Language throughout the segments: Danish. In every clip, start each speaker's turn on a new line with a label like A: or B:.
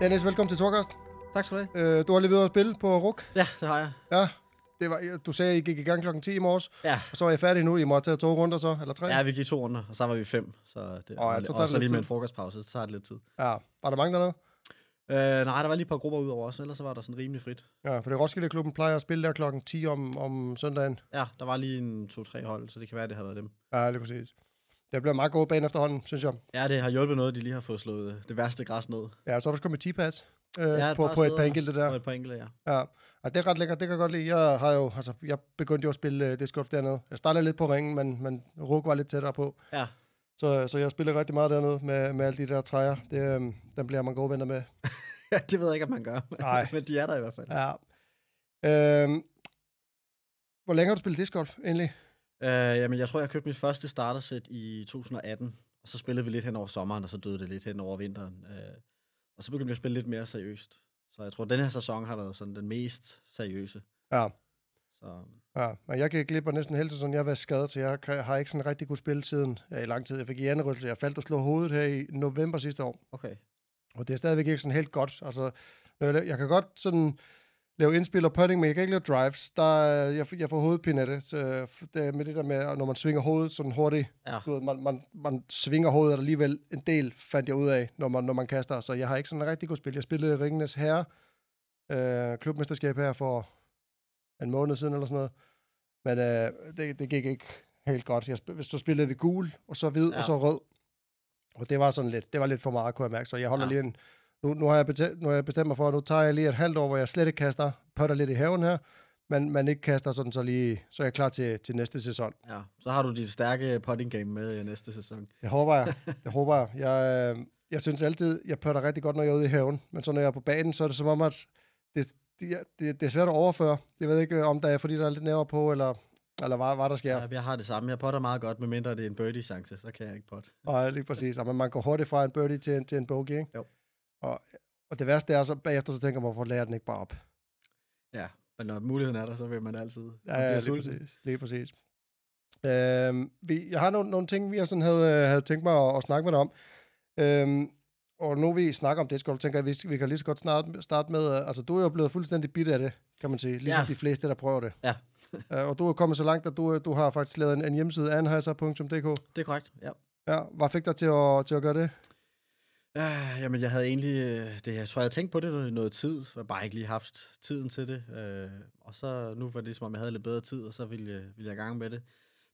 A: Dennis, velkommen til Torkast.
B: Tak skal du have.
A: Øh, du har lige været at spille på RUK.
B: Ja, det har jeg.
A: Ja, det var, du sagde, at I gik i gang klokken 10 i morges,
B: Ja.
A: og så er I færdige nu. I må have taget to runder så, eller tre?
B: Ja, vi gik to runder, og så var vi fem. Så det,
A: Åh, ja,
B: og,
A: så
B: og så lige med en
A: tid.
B: frokostpause, så tager det lidt tid.
A: ja. Var der mange dernede?
B: Øh, nej, der var lige et par grupper udover os, ellers så var der sådan rimelig frit.
A: Ja, for det Roskilde Klubben plejer at spille der klokken 10 om, om søndagen.
B: Ja, der var lige en to-tre hold, så det kan være, det har været dem.
A: Ja, lige præcis. Det bliver meget god bane efterhånden, synes jeg.
B: Ja, det har hjulpet noget, at de lige har fået slået det værste græs ned
A: Ja, så er der kommet 10 pads øh,
B: Ja,
A: på, på et par enkelte der.
B: på et par enkelte, ja.
A: Ja, og det er ret lækkert, det kan jeg godt lide. Jeg har jo, altså, jeg begyndte jo at spille uh, disc golf dernede. Jeg startede lidt på ringen, men, men RUK var lidt tættere på.
B: Ja,
A: Så, så jeg spiller rigtig meget dernede med, med alle de der træer. Det, øhm, den bliver man gode venner med.
B: ja det ved jeg ikke, om man gør.
A: Nej.
B: Men de er der i hvert fald.
A: Ja. Øhm, hvor længe har du spillet disc golf egentlig?
B: Øh, jamen, jeg tror, jeg købte mit første startersæt i 2018, og så spillede vi lidt hen over sommeren, og så døde det lidt hen over vinteren. Øh, og så begyndte vi at spille lidt mere seriøst. Så jeg tror, at den her sæson har været sådan den mest seriøse.
A: Ja.
B: Så
A: Ja, men jeg gik glip af næsten hele sæsonen. Jeg har været skadet, så jeg har ikke sådan rigtig kunne spille siden ja, i lang tid. Jeg fik hjernerystelse. Jeg faldt og slog hovedet her i november sidste år.
B: okay.
A: Og det er stadigvæk ikke sådan helt godt. Altså, jeg kan godt sådan lave indspil og putting, men jeg kan ikke lave drives. Der, er- jeg, jeg får hovedpine af det. Så det er med det der med, når man svinger hovedet sådan hurtigt.
B: Ja.
A: Du ved, man, man, man svinger hovedet alligevel en del, fandt jeg ud af, når man, når man kaster. Så jeg har ikke sådan rigtig kunne spille. Jeg spillede i Ringenes Herre, øh, klubmesterskab her for en måned siden eller sådan noget. Men øh, det, det gik ikke helt godt. Jeg, hvis du spillede ved gul, og så hvid, ja. Og så rød. Og det var sådan lidt, det var lidt for meget, kunne jeg mærke. Så jeg holder. Ja. lige en, nu, nu, har jeg bestemt, nu har jeg bestemt mig for, at nu tager jeg lige et halvt år, hvor jeg slet ikke kaster, putter lidt i haven her, men man ikke kaster sådan, så, lige, så er jeg klar til, til næste sæson.
B: Ja, så har du dit stærke putting game med i næste sæson.
A: Det håber jeg. Det håber jeg. Jeg, øh, jeg synes altid, jeg putter rigtig godt, når jeg er ude i haven, men så når jeg er på banen, så er det som om, at det, det, det, det er svært at overføre. Jeg ved ikke, om der er, fordi der er lidt nævere på, eller, eller hvad, hvad der sker.
B: Ja. Jeg har det samme. Jeg putter meget godt, medmindre det er en birdie-chance, så kan jeg ikke putte.
A: Og lige præcis. Og man går hurtigt fra en birdie til en, til en bogey, ikke?
B: Jo.
A: Og, og det værste er så, bagefter så tænker man, hvorfor lærer den ikke bare op?
B: Ja, men når muligheden er der, så vil man altid
A: Ja, ja lige
B: sulten.
A: præcis. Lige præcis. Øhm, vi, jeg har nogle, nogle ting, vi har sådan havde, øh, havde tænkt mig at, at snakke med dig om. Øhm, og nu vi snakker om det, så tænker jeg, vi, vi kan lige så godt snart, starte med, øh, altså du er jo blevet fuldstændig bidt af det, kan man sige, ligesom ja.
B: Ja.
A: de fleste, der prøver det.
B: Ja.
A: Øh, og du er kommet så langt, at du, du har faktisk lavet en, en hjemmeside, anheiser.dk.
B: Det er korrekt, ja.
A: Ja, hvad fik dig til at, til at gøre det?
B: Ja, jamen, jeg havde egentlig, øh, det, jeg tror, jeg havde tænkt på det noget, noget tid, og bare ikke lige haft tiden til det. Øh, og så nu var det som om, jeg havde lidt bedre tid, og så ville ville jeg i gang med det.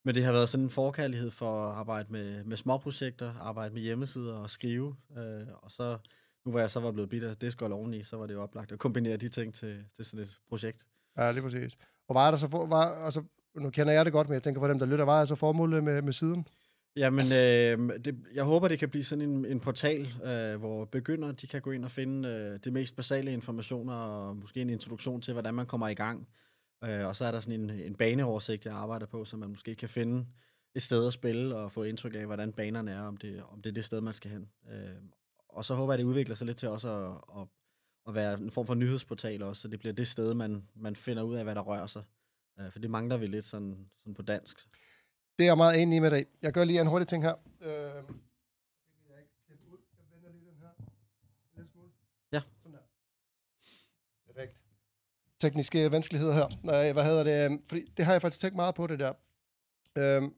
B: Men det har været sådan en forkærlighed for at arbejde med, med småprojekter, arbejde med hjemmesider og skrive. Øh, og så, nu hvor jeg så var blevet bitter af disc oveni, så var det jo oplagt at kombinere de ting til, til sådan et projekt.
A: Ja, lige præcis. Og var der så for, var, altså, nu kender jeg det godt, men jeg tænker for dem, der lytter, var der så formålet med, med siden?
B: Jamen, øh, det, jeg håber, det kan blive sådan en, en portal, øh, hvor begyndere de kan gå ind og finde øh, de mest basale informationer, og måske en introduktion til, hvordan man kommer i gang. Øh, og så er der sådan en, en baneoversigt, jeg arbejder på, så man måske kan finde et sted at spille, og få indtryk af, hvordan banerne er, om det, om det er det sted, man skal hen. Øh, og så håber jeg, at det udvikler sig lidt til også at, at, at være en form for nyhedsportal også, så det bliver det sted, man, man finder ud af, hvad der rører sig. Øh, for det mangler vi lidt sådan, sådan på dansk.
A: Det er jeg meget enig i med dig. Jeg gør lige en hurtig ting her. Øh, jeg ikke ud. Jeg vender lige den her. En lille smule.
B: Ja.
A: Sådan der. Perfekt. Tekniske vanskeligheder her. Nej, hvad hedder det? Øhm, Fordi det har jeg faktisk tænkt meget på, det der. Øhm,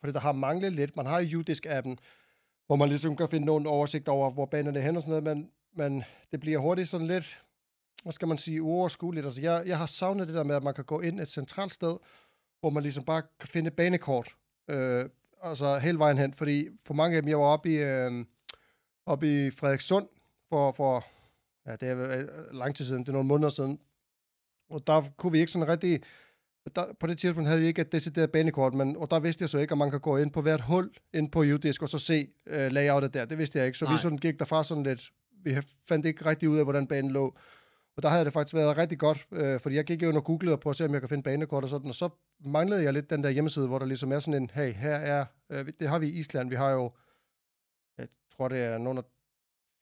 A: fordi der har manglet lidt. Man har jo Udisk-appen, hvor man ligesom kan finde nogle oversigt over, hvor banerne er hen og sådan noget, men, men det bliver hurtigt sådan lidt, hvad skal man sige, uoverskueligt. Altså, jeg, jeg har savnet det der med, at man kan gå ind et centralt sted, hvor man ligesom bare kan finde banekort, øh, altså hele vejen hen, fordi på mange af dem, jeg var oppe i, øh, oppe i Frederikssund for, for ja, det er øh, lang tid siden, det er nogle måneder siden, og der kunne vi ikke sådan rigtig, der, på det tidspunkt havde vi ikke et decideret banekort, men, og der vidste jeg så ikke, at man kan gå ind på hvert hul ind på Udisk, og så se øh, layoutet der, det vidste jeg ikke, så Nej. vi sådan gik derfra sådan lidt, vi fandt ikke rigtig ud af, hvordan banen lå, og der havde det faktisk været rigtig godt, øh, fordi jeg gik jo og googlede og prøvede at se, om jeg kan finde banekort og sådan, og så manglede jeg lidt den der hjemmeside, hvor der ligesom er sådan en, hey, her er, øh, det har vi i Island, vi har jo, jeg tror det er nogle af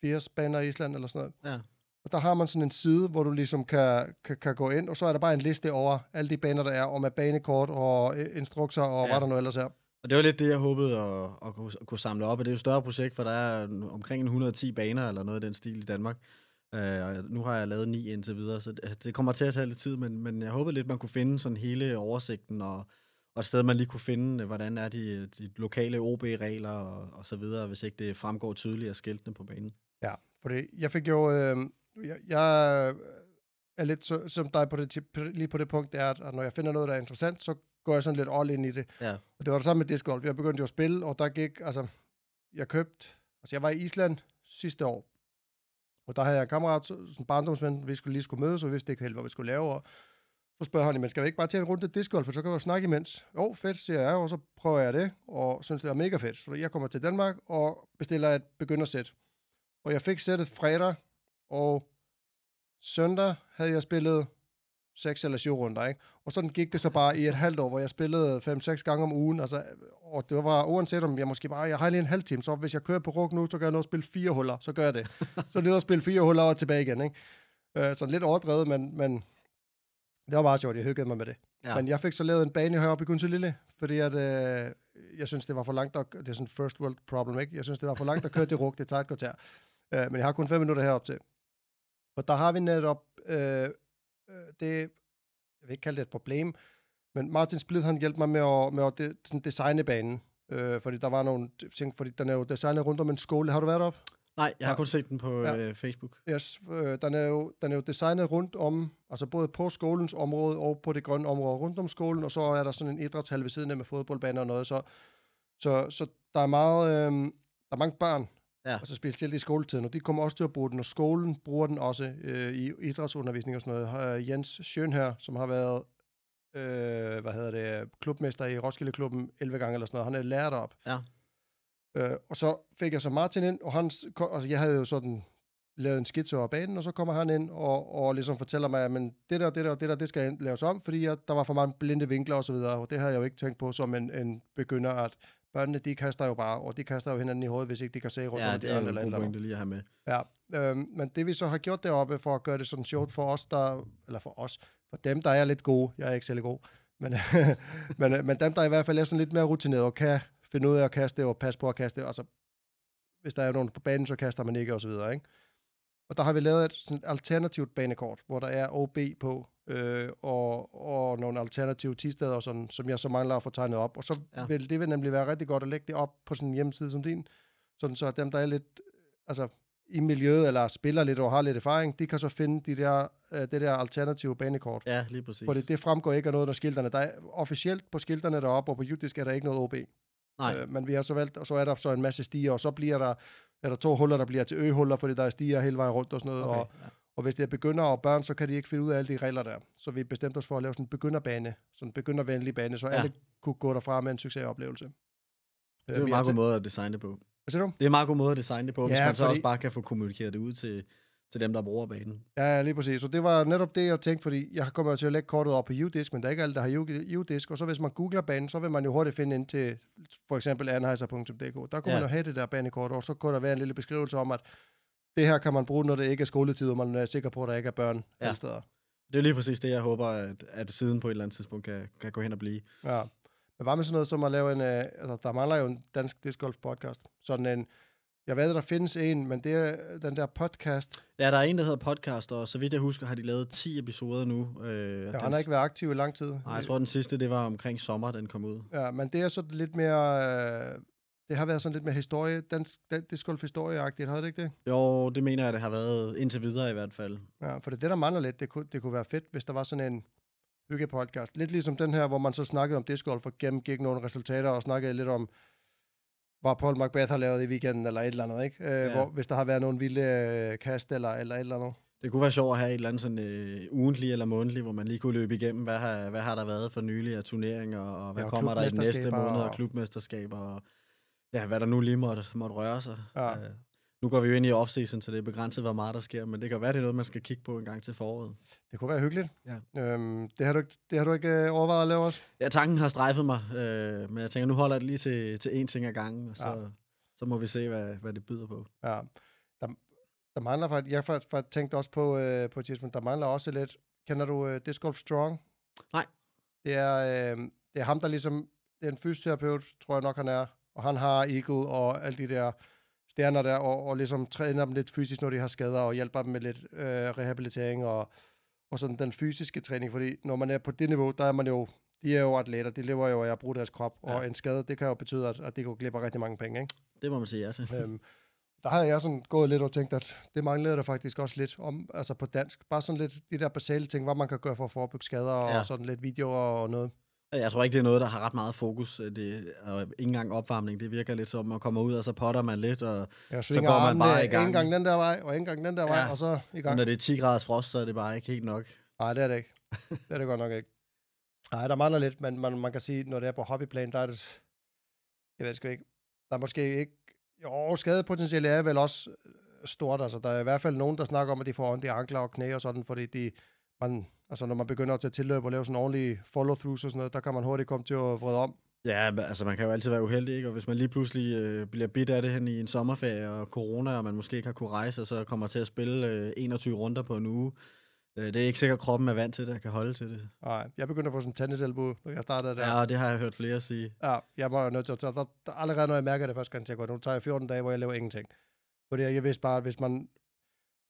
A: 80 baner i Island eller sådan noget,
B: Ja.
A: og der har man sådan en side, hvor du ligesom kan, kan, kan gå ind, og så er der bare en liste over alle de baner, der er, og med banekort og øh, instrukser og ja. Hvad der nu ellers er.
B: Og det var lidt det, jeg håbede at, at, kunne, at kunne samle op. Og det er jo et større projekt, for der er omkring en 110 baner eller noget af den stil i Danmark. Øh, og nu har jeg lavet ni indtil videre, så det, det kommer til at tage lidt tid, men, men jeg håbede lidt, man kunne finde sådan hele oversigten, og, og et sted, man lige kunne finde, øh, hvordan er de, de lokale OB-regler og, og så videre, hvis ikke det fremgår tydeligt af skiltene på banen.
A: Ja, fordi jeg fik jo... Øh, jeg, jeg er lidt så, som dig på det, lige på det punkt, det er, at når jeg finder noget, der er interessant, så går jeg sådan lidt all in i det.
B: Ja.
A: Og det var det samme med disc golf. Jeg begyndte jo at spille, og der gik, altså, jeg købte, altså jeg var i Island sidste år, og der havde jeg en kammerat, sådan en barndomsven, vi skulle lige skulle mødes, og vi vidste ikke helt, hvad vi skulle lave, og så spørger han, men skal vi ikke bare tage en runde disc golf, for så kan vi jo snakke imens. Jo, fedt, siger jeg, og så prøver jeg det, og synes, det er mega fedt. Så jeg kommer til Danmark og bestiller et begyndersæt. Og jeg fik sættet fredag, og søndag havde jeg spillet seks eller syv runder, ikke? Og sådan gik det så bare i et halvt år, hvor jeg spillede fem-seks gange om ugen, altså, og det var uanset om jeg måske bare, jeg har lige en halv time, så hvis jeg kører på ruk nu, så kan jeg nå at spille fire huller, så gør jeg det. så ned og spille fire huller og tilbage igen, ikke? Øh, sådan lidt overdrevet, men, men det var meget sjovt, jeg hyggede mig med det.
B: Ja.
A: Men jeg fik så lavet en bane heroppe i Gunselille, fordi at, øh, jeg synes, det var for langt, at, det er sådan first world problem, ikke? Jeg synes, det var for langt at køre til ruk, det tager et kvarter. Øh, men jeg har kun fem minutter herop til. Og der har vi netop, øh, øh, det, jeg vil ikke kalde det et problem, men Martin Splid, han hjalp mig med at, med at de, sådan designe banen. Øh, fordi der var nogle ting, fordi den er jo designet rundt om en skole. Har du været op?
B: Nej, jeg har
A: Ja.
B: kun set den på
A: Ja.
B: øh, Facebook.
A: Yes, øh, den, er jo, den er jo designet rundt om, altså både på skolens område og på det grønne område rundt om skolen, og så er der sådan en idrætshal ved siden af med fodboldbaner og noget, så, så, så der er meget, øh, der er mange børn,
B: Ja.
A: altså specielt i skoletiden, og de kommer også til at bruge den, og skolen bruger den også øh, i idrætsundervisning og sådan noget. Øh, Jens Schøn her, som har været, øh, hvad hedder det, klubmester i Roskilde Klubben 11 gange eller sådan noget, han er lærer derop.
B: Ja.
A: Øh, og så fik jeg så Martin ind, og han, altså jeg havde jo sådan lavet en skitse over banen, og så kommer han ind og, og ligesom fortæller mig, at men det der, det der, det der, det skal laves om, fordi at der var for mange blinde vinkler og så videre, og det havde jeg jo ikke tænkt på som en, en begynder, at børnene, de kaster jo bare, og de kaster jo hinanden i hovedet, hvis ikke de kan se rundt
B: Ja,
A: om
B: det er
A: eller
B: en
A: andet.
B: pointe lige at have med.
A: Ja, øhm, men det vi så har gjort deroppe for at gøre det sådan sjovt for os, der, eller for os, for dem, der er lidt gode, jeg er ikke særlig god, men, men, men dem, der i hvert fald er sådan lidt mere rutineret og kan finde ud af at kaste og passe på at kaste, altså hvis der er nogen på banen, så kaster man ikke og så videre, ikke? Og der har vi lavet et sådan alternativt banekort, hvor der er OB på, øh, og, og nogle alternative tisteder, og sådan, som jeg så mangler at få tegnet op. Og så
B: Ja.
A: vil det vil nemlig være rigtig godt at lægge det op på sådan en hjemmeside som din, sådan så dem, der er lidt altså, i miljøet, eller spiller lidt og har lidt erfaring, de kan så finde de der, øh, det der alternative banekort.
B: Ja, lige præcis.
A: Fordi det fremgår ikke af noget af skilterne. Der er, officielt på skilterne deroppe og på Judisk er der ikke noget OB.
B: Nej,
A: Øh, men vi har så valgt, og så er der så en masse stiger, og så bliver der, er der to huller, der bliver til øhuller, fordi der er stiger hele vejen rundt og sådan noget.
B: okay.
A: Og,
B: ja.
A: og hvis det er begynder og børn, så kan de ikke finde ud af alle de regler der. Så vi bestemte os for at lave sådan en begynderbane, sådan en begyndervenlig bane, så
B: Ja.
A: alle kunne gå derfra med en succesoplevelse.
B: Det
A: Øh,
B: er en
A: vi
B: meget god måde at designe det på.
A: Hvad siger du?
B: Det er en meget god måde at designe det på, hvis
A: Ja,
B: man så
A: fordi-
B: også bare kan få kommunikeret det ud til, til dem, der bruger banen.
A: Ja, lige præcis. Så det var netop det, jeg tænkte, fordi jeg kommer til at lægge kortet op på U-disk, men der er ikke alle, der har U-disk, og så hvis man googler banen, så vil man jo hurtigt finde ind til for eksempel anheuser.dk. Der kunne
B: Ja.
A: man jo have det der banekort, og så kunne der være en lille beskrivelse om, at det her kan man bruge, når det ikke er skoletid, og man er sikker på, at der ikke er børn
B: Ja.
A: ja. alle steder.
B: Det er lige præcis det, jeg håber, at, at siden på et eller andet tidspunkt kan, kan gå hen og blive.
A: Ja. Men hvad med sådan noget som at lave en, øh, altså der mangler jo en dansk disc golf podcast. Sådan en, jeg ved, at der findes en, men det er den der podcast,
B: Ja, der er en, der hedder podcast, og så vidt jeg husker, har de lavet 10 episoder nu. Øh,
A: han har ikke været aktiv i lang tid.
B: Nej, jeg tror, den sidste, det var omkring sommer, den kom ud.
A: Ja, men det er så lidt mere, øh, det har været sådan lidt mere historie, dansk, dan, disc golf historieagtigt, har det ikke det?
B: Jo, det mener jeg, det har været indtil videre i hvert fald.
A: Ja, for det er det, der mangler lidt. Det kunne, det kunne være fedt, hvis der var sådan en hyggepodcast. Lidt ligesom den her, hvor man så snakkede om disc golf og gennemgik nogle resultater og snakkede lidt om, hvad Paul Macbeth har lavet i weekenden eller et eller andet, ikke? Øh,
B: Ja.
A: hvor, hvis der har været nogle vilde øh, kast eller, eller et eller andet.
B: Det kunne være sjovt at have et eller andet sådan øh, ugentlig eller månedlig, hvor man lige kunne løbe igennem, hvad har, hvad har der været for nylig af turneringer, og hvad
A: Ja, og
B: kommer der i den næste måned, og- klubmesterskaber, og ja, hvad der nu lige måtte, måtte røre sig.
A: Ja.
B: Øh, nu går vi jo ind i off-season, så det er begrænset, hvor meget der sker, men det kan være, det er noget, man skal kigge på en gang til foråret.
A: Det kunne være hyggeligt.
B: Ja.
A: Øhm, det, har du ikke, det har du ikke øh, overvejet at lave også?
B: Ja, tanken har strejfet mig, øh, men jeg tænker, nu holder jeg det lige til, til én ting ad gangen, og så,
A: Ja.
B: så må vi se, hvad, hvad det byder på.
A: Ja. Der, der mangler faktisk, jeg har faktisk tænkt også på, øh, på et tidspunkt, der mangler også lidt, kender du øh, Disc Golf Strong?
B: Nej.
A: Det er, øh, det er ham, der ligesom det er en fysioterapeut, tror jeg nok, han er. Og han har Eagle og alle de der stjerner der, og, og ligesom træner dem lidt fysisk, når de har skader, og hjælper dem med lidt øh, rehabilitering og, og sådan den fysiske træning. Fordi når man er på det niveau, der er man jo, de er jo atleter, de lever jo af at bruge deres krop, ja. og en skade, det kan jo betyde, at, at de går glip af rigtig mange penge, ikke?
B: Det må man sige, altså.
A: øhm, der har jeg sådan gået lidt og tænkt, at det manglede der faktisk også lidt om, altså på dansk. Bare sådan lidt de der basale ting, hvad man kan gøre for at forebygge skader, ja. og sådan lidt videoer og noget.
B: Jeg tror ikke, det er noget, der har ret meget fokus. Det er ikke engang opvarmning. Det virker lidt som, man kommer ud, og så potter man lidt, og
A: Ja,
B: så går man bare i gang.
A: En gang den der vej, og en gang den der
B: Ja.
A: vej, og så i gang.
B: når det er 10 graders frost, så er det bare ikke helt nok.
A: Nej, det er det ikke. Det er det godt nok ikke. Nej, der mangler lidt, men man, man kan sige, når det er på hobbyplan, der er det... Jeg ved sgu ikke. Der er måske ikke... Jo, skadepotentiale er vel også øh, stort. Altså, der er i hvert fald nogen, der snakker om, at de får ondt i ankler og knæ og sådan, fordi de, man, altså, når man begynder at tage tilløb og lave sådan ordentlige follow-throughs og sådan noget, der kan man hurtigt komme til at vrede om.
B: Ja, altså man kan jo altid være uheldig, ikke? Og hvis man lige pludselig øh, bliver bidt af det hen i en sommerferie og corona, og man måske ikke har kunne rejse, og så kommer til at spille øh, 21 runder på en uge, øh, det er ikke sikkert, at kroppen er vant til det, og kan holde til det.
A: Nej, jeg begyndte at få sådan en tenniselbu, når jeg startede der.
B: Ja, og det har jeg hørt flere sige.
A: Ja, jeg var nødt til at tage, der, der, allerede når jeg mærker det første gang, til at gå, nu tager jeg 14 dage, hvor jeg laver ingenting. Fordi jeg vidste bare, at hvis man,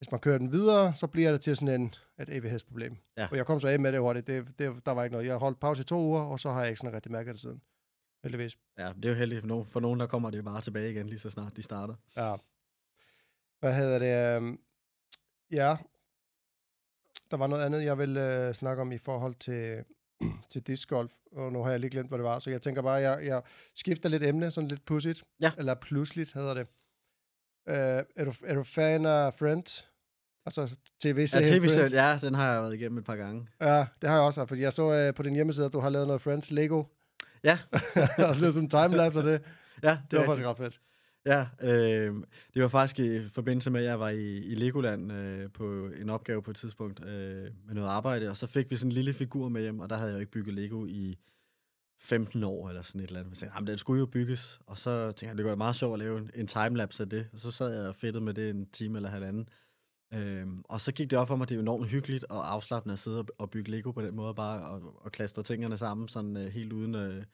A: hvis man kører den videre, så bliver det til sådan en, et evighedsproblem.
B: Ja.
A: Og jeg kom så af med det hurtigt, det, det, der var ikke noget. Jeg holdt pause i to uger, og så har jeg ikke sådan rigtig mærket det siden. Heldigvis.
B: Ja, det er jo heldigt. For nogen, for nogen der kommer det jo bare tilbage igen, lige så snart de starter.
A: Ja. Hvad hedder det? øhm, Ja. Der var noget andet, jeg vil øh, snakke om i forhold til, til discgolf, og nu har jeg lige glemt, hvad det var, så jeg tænker bare, jeg, jeg skifter lidt emne, sådan lidt pudsigt.
B: Ja.
A: Eller pludseligt hedder det. Øh, er, du, er du fan af Friends? Altså tv-serien
B: Ja, tv-serien, ja, den har jeg været igennem et par gange.
A: Ja, det har jeg også, fordi jeg så øh, på din hjemmeside, at du har lavet noget Friends Lego.
B: Ja,
A: og det er sådan en timelapse af det.
B: ja,
A: Det
B: det,
A: var faktisk ret fedt.
B: Ja, øh, det var faktisk i forbindelse med, at jeg var i, i Legoland øh, på en opgave på et tidspunkt øh, med noget arbejde, og så fik vi sådan en lille figur med hjem, og der havde jeg jo ikke bygget Lego i 15 år eller sådan et eller andet. Jeg tænkte, jamen, den skulle jo bygges, og så tænkte jeg, det kunne være meget sjovt at lave en, en timelapse af det, og så sad jeg og fedtede med det en time eller halvanden. Øhm, og så gik det op for mig, at det er enormt hyggeligt og afslappende at sidde og, bygge Lego på den måde, bare og, og klastre tingene sammen, sådan øh, helt uden, øh,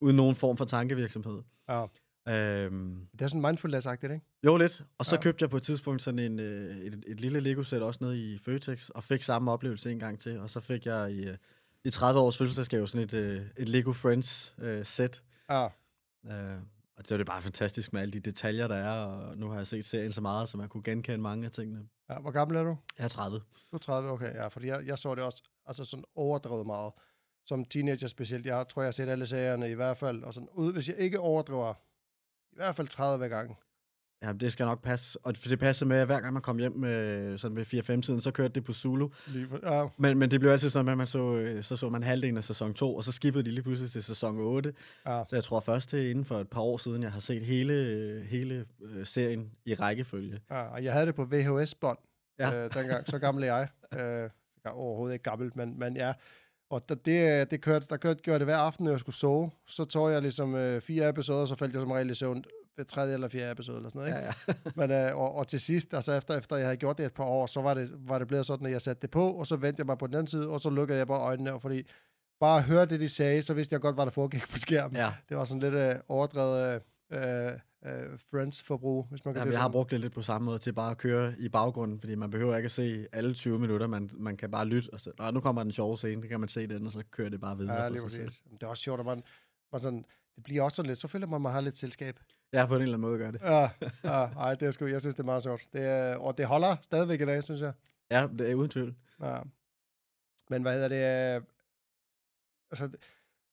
B: uden nogen form for tankevirksomhed.
A: Ja.
B: Øhm,
A: Det er sådan mindfulness-agtigt, ikke?
B: jo, lidt. Og så
A: Ja.
B: købte jeg på et tidspunkt sådan en, øh, et, et lille Lego-sæt også nede i Føtex, og fik samme oplevelse en gang til. Og så fik jeg i, øh, i 30 års fødselsdagsgave sådan et, øh, et Lego Friends-sæt.
A: Ja.
B: Øh, og det var det bare fantastisk med alle de detaljer, der er, og nu har jeg set serien så meget, så man kunne genkende mange af tingene.
A: ja. Hvor gammel er du?
B: Jeg er 30.
A: Du er 30, okay, ja, fordi jeg, jeg så det også altså sådan overdrevet meget. Som teenager specielt. Jeg tror, jeg har set alle serierne i hvert fald. Og sådan, ud, hvis jeg ikke overdriver, i hvert fald 30 hver gang.
B: Ja, det skal nok passe. Og for det passer med, at hver gang man kom hjem med, sådan ved 4-5-tiden, så kørte det på Zulu.
A: Lige, ja,
B: Men, men det blev altid sådan, med, at man så, øh, så så man halvdelen af sæson 2, og så skippede de lige pludselig til sæson 8.
A: ja,
B: Så jeg tror først, er inden for et par år siden, jeg har set hele, øh, hele øh, serien i rækkefølge.
A: ja, og jeg havde det på VHS-bånd. Ja. øh, dengang. Så gammel er jeg. Øh, jeg er overhovedet ikke gammel, men, men ja. Og der, det, det kørte, der kørte, gjorde det hver aften, når jeg skulle sove. Så tog jeg ligesom øh, fire episoder, så faldt jeg som regel i søvn ved tredje eller fjerde episode eller sådan noget. Ikke?
B: Ja, ja.
A: Men, øh, og, og til sidst, altså efter, efter jeg havde gjort det et par år, så var det, var det blevet sådan, at jeg satte det på, og så vendte jeg mig på den anden side, og så lukkede jeg bare øjnene, og fordi bare at høre det, de sagde, så vidste jeg godt, hvad der foregik på skærmen.
B: ja.
A: Det var sådan lidt øh, overdrevet øh, øh, Friends-forbrug, hvis man kan
B: Jamen,
A: sige
B: jeg har
A: det
B: brugt det lidt på samme måde til bare at køre i baggrunden, fordi man behøver ikke at se alle 20 minutter, man, man kan bare lytte, og så, Nå, nu kommer den sjove scene, det kan man se den, og så kører det bare videre
A: Ja,
B: for
A: lige
B: sig selv.
A: præcis. Det er også sjovt, at man, man sådan, det bliver også sådan lidt, så føler man, at man har lidt selskab.
B: Ja, på en eller anden måde gør det.
A: Ja, ja ej, det er sgu, jeg synes, det er meget sjovt. Det er, og det holder stadigvæk i dag, synes jeg.
B: Ja, det er uden tvivl.
A: Ja. Men hvad hedder det? øh, Altså,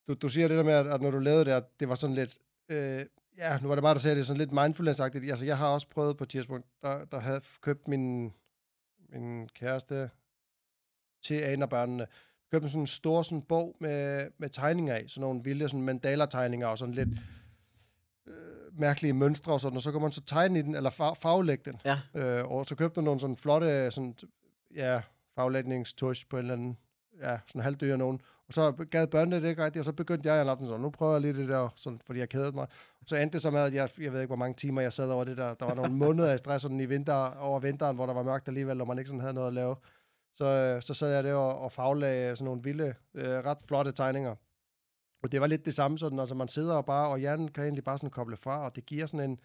A: du, du siger det der med, at, at når du lavede det, at det var sådan lidt... Øh, ja, nu var det bare, der sagde det sådan lidt mindfulness-agtigt. Altså, jeg har også prøvet på et tidspunkt, der, der havde købt min, min kæreste til en af børnene, købte sådan en stor sådan bog med, med tegninger i, sådan nogle vilde sådan mandala-tegninger og sådan lidt øh, mærkelige mønstre og sådan, og så kan man så tegne i den, eller far, farvelægge den.
B: Ja.
A: Øh, og så købte jeg nogle sådan flotte, sådan, ja, farvelægningstush på en eller anden, ja, sådan halvdyr nogen. Og så gad børnene det ikke rigtigt, og så begyndte jeg en aften sådan, nu prøver jeg lige det der, sådan, fordi jeg kedede mig. Så endte det så med, at jeg, jeg ved ikke, hvor mange timer jeg sad over det der. Der var nogle måneder af stress sådan i vinter, over vinteren, hvor der var mørkt alligevel, og man ikke sådan havde noget at lave. Så, øh, så sad jeg der og, og faglagde sådan nogle vilde, øh, ret flotte tegninger. Og det var lidt det samme, sådan, altså man sidder og bare, og hjernen kan egentlig bare sådan koble fra, og det giver sådan en,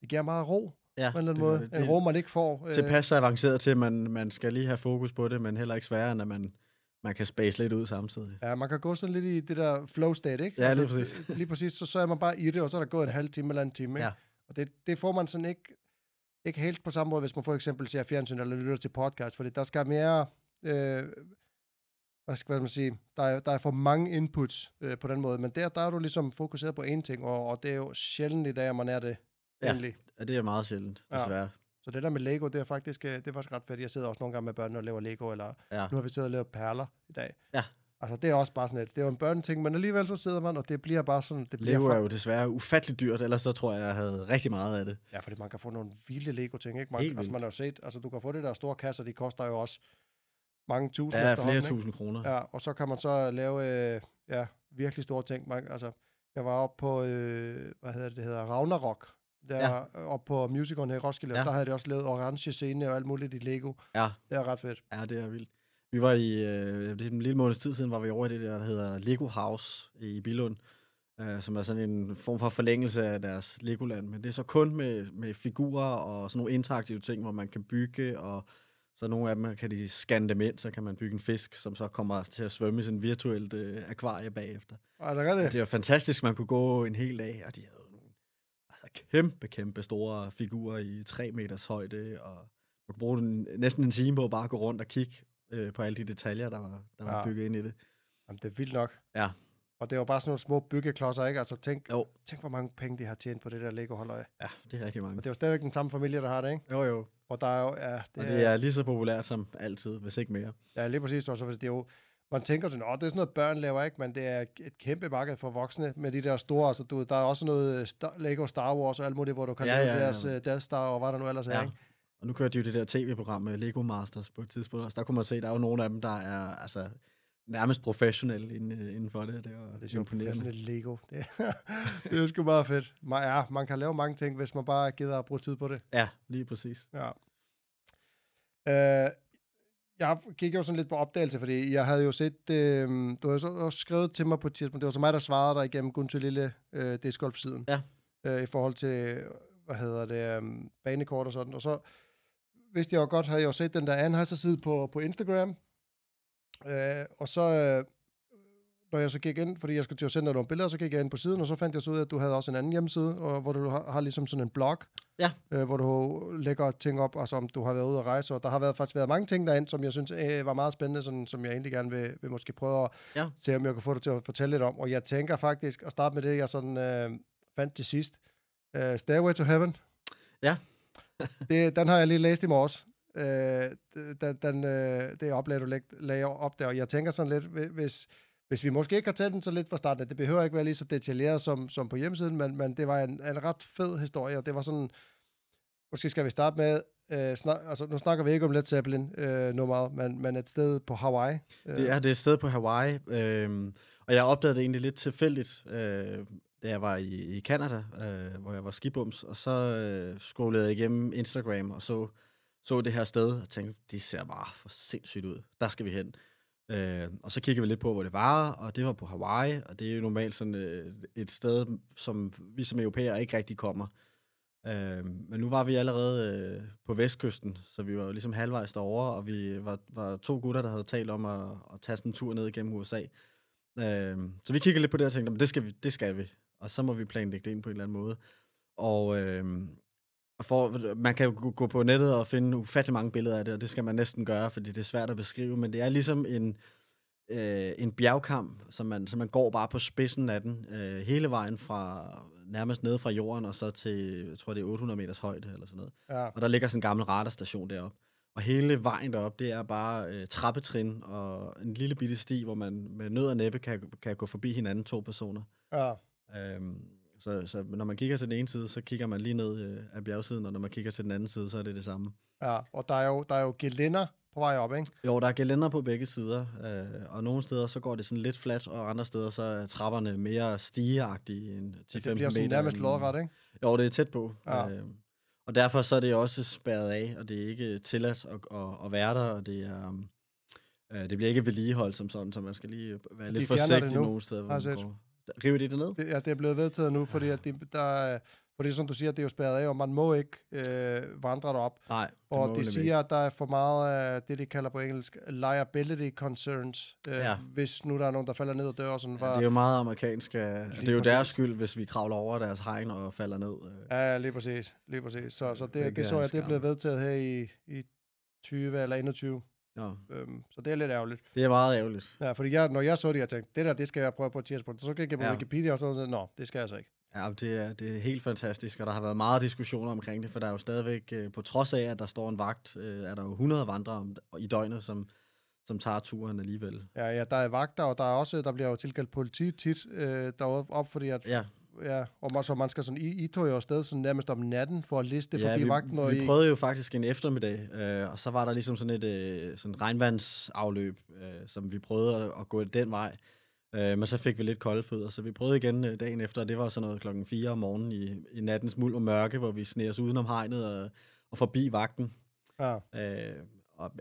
A: det giver meget ro,
B: Ja,
A: på en eller anden måde.
B: det,
A: en ro, man ikke får. øh,
B: tilpas så avanceret til, at man, man skal lige have fokus på det, men heller ikke sværere, end at man, man kan space lidt ud samtidig.
A: Ja, man kan gå sådan lidt i det der flow state, ikke? Altså,
B: Ja, lige præcis.
A: Lige præcis, så, så er man bare i det, og så er der gået en halv time eller en time, ikke?
B: Ja.
A: Og det, det får man sådan ikke, ikke helt på samme måde, hvis man for eksempel ser fjernsyn eller lytter til podcast, fordi der skal mere, øh, hvad skal man sige, der er, der er for mange inputs øh, på den måde, men der, der er du ligesom fokuseret på én ting, og, og det er jo sjældent i dag, at man er det
B: Ja.
A: egentlig.
B: Ja, det er meget sjældent,
A: Ja.
B: desværre.
A: Så det der med Lego, det er faktisk, øh, det er faktisk ret fedt. Jeg sidder også nogle gange med børnene og laver Lego, eller
B: Ja.
A: nu har vi siddet og lavet perler i dag.
B: Ja.
A: Altså, det er også bare sådan et, det er jo en børneting, men alligevel så sidder man, og det bliver bare sådan, det bliver
B: Lego er jo desværre ufatteligt dyrt, ellers så tror jeg, jeg havde rigtig meget af det.
A: Ja, fordi man kan få nogle vilde Lego-ting, ikke? Man,
B: Helt
A: altså, man har jo set, altså du kan få det der store kasser, de koster jo også mange tusind
B: Ja, flere
A: ikke?
B: tusind kroner.
A: Ja, og så kan man så lave, øh, ja, virkelig store ting. Man, altså, jeg var oppe på, øh, hvad hedder det, det hedder Ragnarok, der ja. oppe på musicalen her i Roskilde. Ja. der havde de også lavet orange scene og alt muligt i Lego.
B: Ja.
A: Det er ret fedt.
B: Ja, det er vildt. Vi var i, øh, det er en lille måneds tid siden, var vi over i det der, der hedder Lego House i Bilund, øh, som er sådan en form for forlængelse af deres Legoland, men det er så kun med, med figurer og sådan nogle interaktive ting, hvor man kan bygge, og så nogle af dem kan de scanne dem ind, så kan man bygge en fisk, som så kommer til at svømme i sådan et virtuelt øh, akvarie bagefter.
A: Er det
B: Og det var fantastisk, man kunne gå en hel dag, og de havde nogle altså kæmpe, kæmpe store figurer i 3 meters højde, og man kunne bruge den, næsten en time på at bare gå rundt og kigge øh, på alle de detaljer, der var, der var
A: Ja.
B: bygget ind i det.
A: Jamen, det er vildt nok.
B: Ja.
A: Og det jo bare sådan nogle små byggeklodser, ikke? Altså, tænk,
B: Jo,
A: tænk hvor mange penge de har tjent på det der lego holdøje
B: ja, det er rigtig mange.
A: Og det er jo stadigvæk den samme familie, der har det, ikke?
B: Jo, jo.
A: Og der er jo, ja, det,
B: Og det er lige så populært som altid, hvis ikke mere.
A: Ja, lige præcis. Også, fordi det er jo, man tænker sådan, åh, det er sådan noget, børn laver, ikke? Men det er et kæmpe marked for voksne med de der store, altså du, der er også noget Star, Lego Star Wars og alt muligt, hvor du kan
B: Ja,
A: lave
B: ja, ja.
A: deres uh, Death Star og hvad der nu ellers er,
B: Ja.
A: ikke?
B: Og nu kører de jo det der tv-program med Lego Masters på et tidspunkt også. Der kunne man se, der er jo nogle af dem, der er altså, nærmest professionelle inden, inden for det. Det
A: Og det er sådan et Lego. Det, det er sgu meget fedt. Man, ja, man kan lave mange ting, hvis man bare gider at bruge tid på det.
B: Ja, lige præcis.
A: Ja. Øh, jeg gik jo sådan lidt på opdagelse, fordi jeg havde jo set, øh, du havde så også skrevet til mig på tidspunkt, det var så mig, der svarede dig igennem Gunther Lille øh, discgolf-siden.
B: Ja.
A: Øh, I forhold til, hvad hedder det, øh, banekort og sådan. Og så vidste jeg jo godt, havde jeg jo set den der Anheuser-side på, på Instagram. Øh, og så, øh, når jeg så gik ind, fordi jeg skulle til at sende dig nogle billeder, så gik jeg ind på siden, og så fandt jeg så ud af, at du havde også en anden hjemmeside, og, hvor du har, har ligesom sådan en blog,
B: Ja.
A: øh, hvor du lægger ting op, og som du har været ude at rejse, og der har været, faktisk været mange ting derinde, som jeg synes øh, var meget spændende, sådan, som jeg egentlig gerne vil, vil måske prøve at
B: Ja.
A: se, om jeg kan få dig til at fortælle lidt om. Og jeg tænker faktisk at starte med det, jeg sådan øh, fandt til sidst. Øh, Stairway to Heaven.
B: Ja
A: det, den har jeg lige læst i morges. Øh, den, den, øh, det oplag, du lag, lagde op der, og jeg tænker sådan lidt, hvis, hvis vi måske ikke har taget den så lidt fra starten, det behøver ikke være lige så detaljeret som, som på hjemmesiden, men, men det var en, en ret fed historie, og det var sådan, måske skal vi starte med, øh, snak, altså nu snakker vi ikke om Led Zeppelin øh, nummeret, men, men et sted på Hawaii. Øh,
B: Det det er et sted på Hawaii, øh, og jeg opdagede det egentlig lidt tilfældigt, øh, da jeg var i, i Canada, øh, hvor jeg var skibums, og så øh, scrollede jeg igennem Instagram og så, så det her sted, og tænkte, det ser bare for sindssygt ud. Der skal vi hen. Øh, og så kiggede vi lidt på, hvor det var, og det var på Hawaii, og det er jo normalt sådan øh, et sted, som vi som europæere ikke rigtig kommer. Øh, men nu var vi allerede øh, på vestkysten, så vi var jo ligesom halvvejs derovre, og vi var, var to gutter, der havde talt om at, at tage sådan en tur ned igennem USA. Øh, så vi kiggede lidt på det og tænkte, det skal, vi, det skal vi, og så må vi planlægge det ind på en eller anden måde. Og øh, for, man kan jo gå- på nettet og finde ufattelig mange billeder af det, og det skal man næsten gøre, fordi det er svært at beskrive, men det er ligesom en, øh, en bjergkamp, som man, som man går bare på spidsen af den, øh, hele vejen fra nærmest nede fra jorden, og så til, jeg tror det er 800 meters højde, eller sådan noget.
A: ja.
B: Og der ligger sådan en gammel radarstation deroppe. Og hele vejen derop, det er bare øh, trappetrin og en lille bitte sti, hvor man med nød og næppe kan, kan gå forbi hinanden to personer.
A: ja.
B: Øhm, så, så når man kigger til den ene side, så kigger man lige ned øh, af bjergsiden, og når man kigger til den anden side, så er det det samme.
A: Ja, og der er jo, der er jo gelænder på vej op, ikke?
B: Jo, der er gelænder på begge sider, øh, og nogle steder så går det sådan lidt fladt, og andre steder så er trapperne mere stigeagtige end 10-15
A: Det bliver sådan
B: meter.
A: nærmest lodret, ikke?
B: Jo, det er tæt på.
A: Ja.
B: Øh, og derfor så er det også spærret af, og det er ikke tilladt at, at, at være der, og det er... Øh, det bliver ikke vedligeholdt som sådan, så man skal lige være
A: de
B: lidt forsigtig nogle steder, hvor man går. River de det ned?
A: Det, ja, det er blevet vedtaget nu, fordi at det, der, er- fordi som du siger, det er jo spærret af, og man må ikke øh, vandre derop.
B: Nej, det
A: Og de siger, at der er for meget af det, de kalder på engelsk liability concerns. Øh,
B: Ja.
A: Hvis nu der er nogen, der falder ned og dør, og sådan
B: Ja, det er jo meget amerikansk. øh, Det er jo
A: præcis.
B: deres skyld, hvis vi kravler over deres hegn og falder ned. øh.
A: Ja, lige præcis. Lige præcis. Så, så det, det
B: er
A: så jeg, det er blevet vedtaget her i, i 20 eller 21.
B: Ja,
A: Øhm, så det er lidt ærgerligt.
B: det er meget ærgerligt.
A: Ja, fordi jeg, når jeg så det, jeg tænkte, det der, det skal jeg prøve på et tidspunkt. Så gik jeg på
B: Ja.
A: Wikipedia og sådan noget, nå, det skal jeg så ikke.
B: Ja, det er, det er helt fantastisk, og der har været meget diskussioner omkring det, for der er jo stadigvæk, øh, på trods af, at der står en vagt, øh, er der jo 100 vandrere i døgnet, som, som tager turen alligevel.
A: Ja, ja, der er vagter, og der er også, der bliver jo tilkaldt politi tit øh, deroppe op, fordi at,
B: Ja,
A: ja, og man, så man skal sådan, I, I tog jo afsted sådan nærmest om natten for at liste
B: ja
A: forbi
B: vi,
A: vagten. Og
B: vi
A: I,
B: prøvede jo faktisk en eftermiddag, øh, og så var der ligesom sådan et øh, sådan regnvandsafløb, øh, som vi prøvede at, at gå den vej. Øh, men så fik vi lidt kolde fødder, så vi prøvede igen øh, dagen efter, og det var sådan noget klokken 4 om morgenen i, i nattens muld og mørke, hvor vi sneg os udenom hegnet og, og forbi vagten.
A: ja,
B: Øh,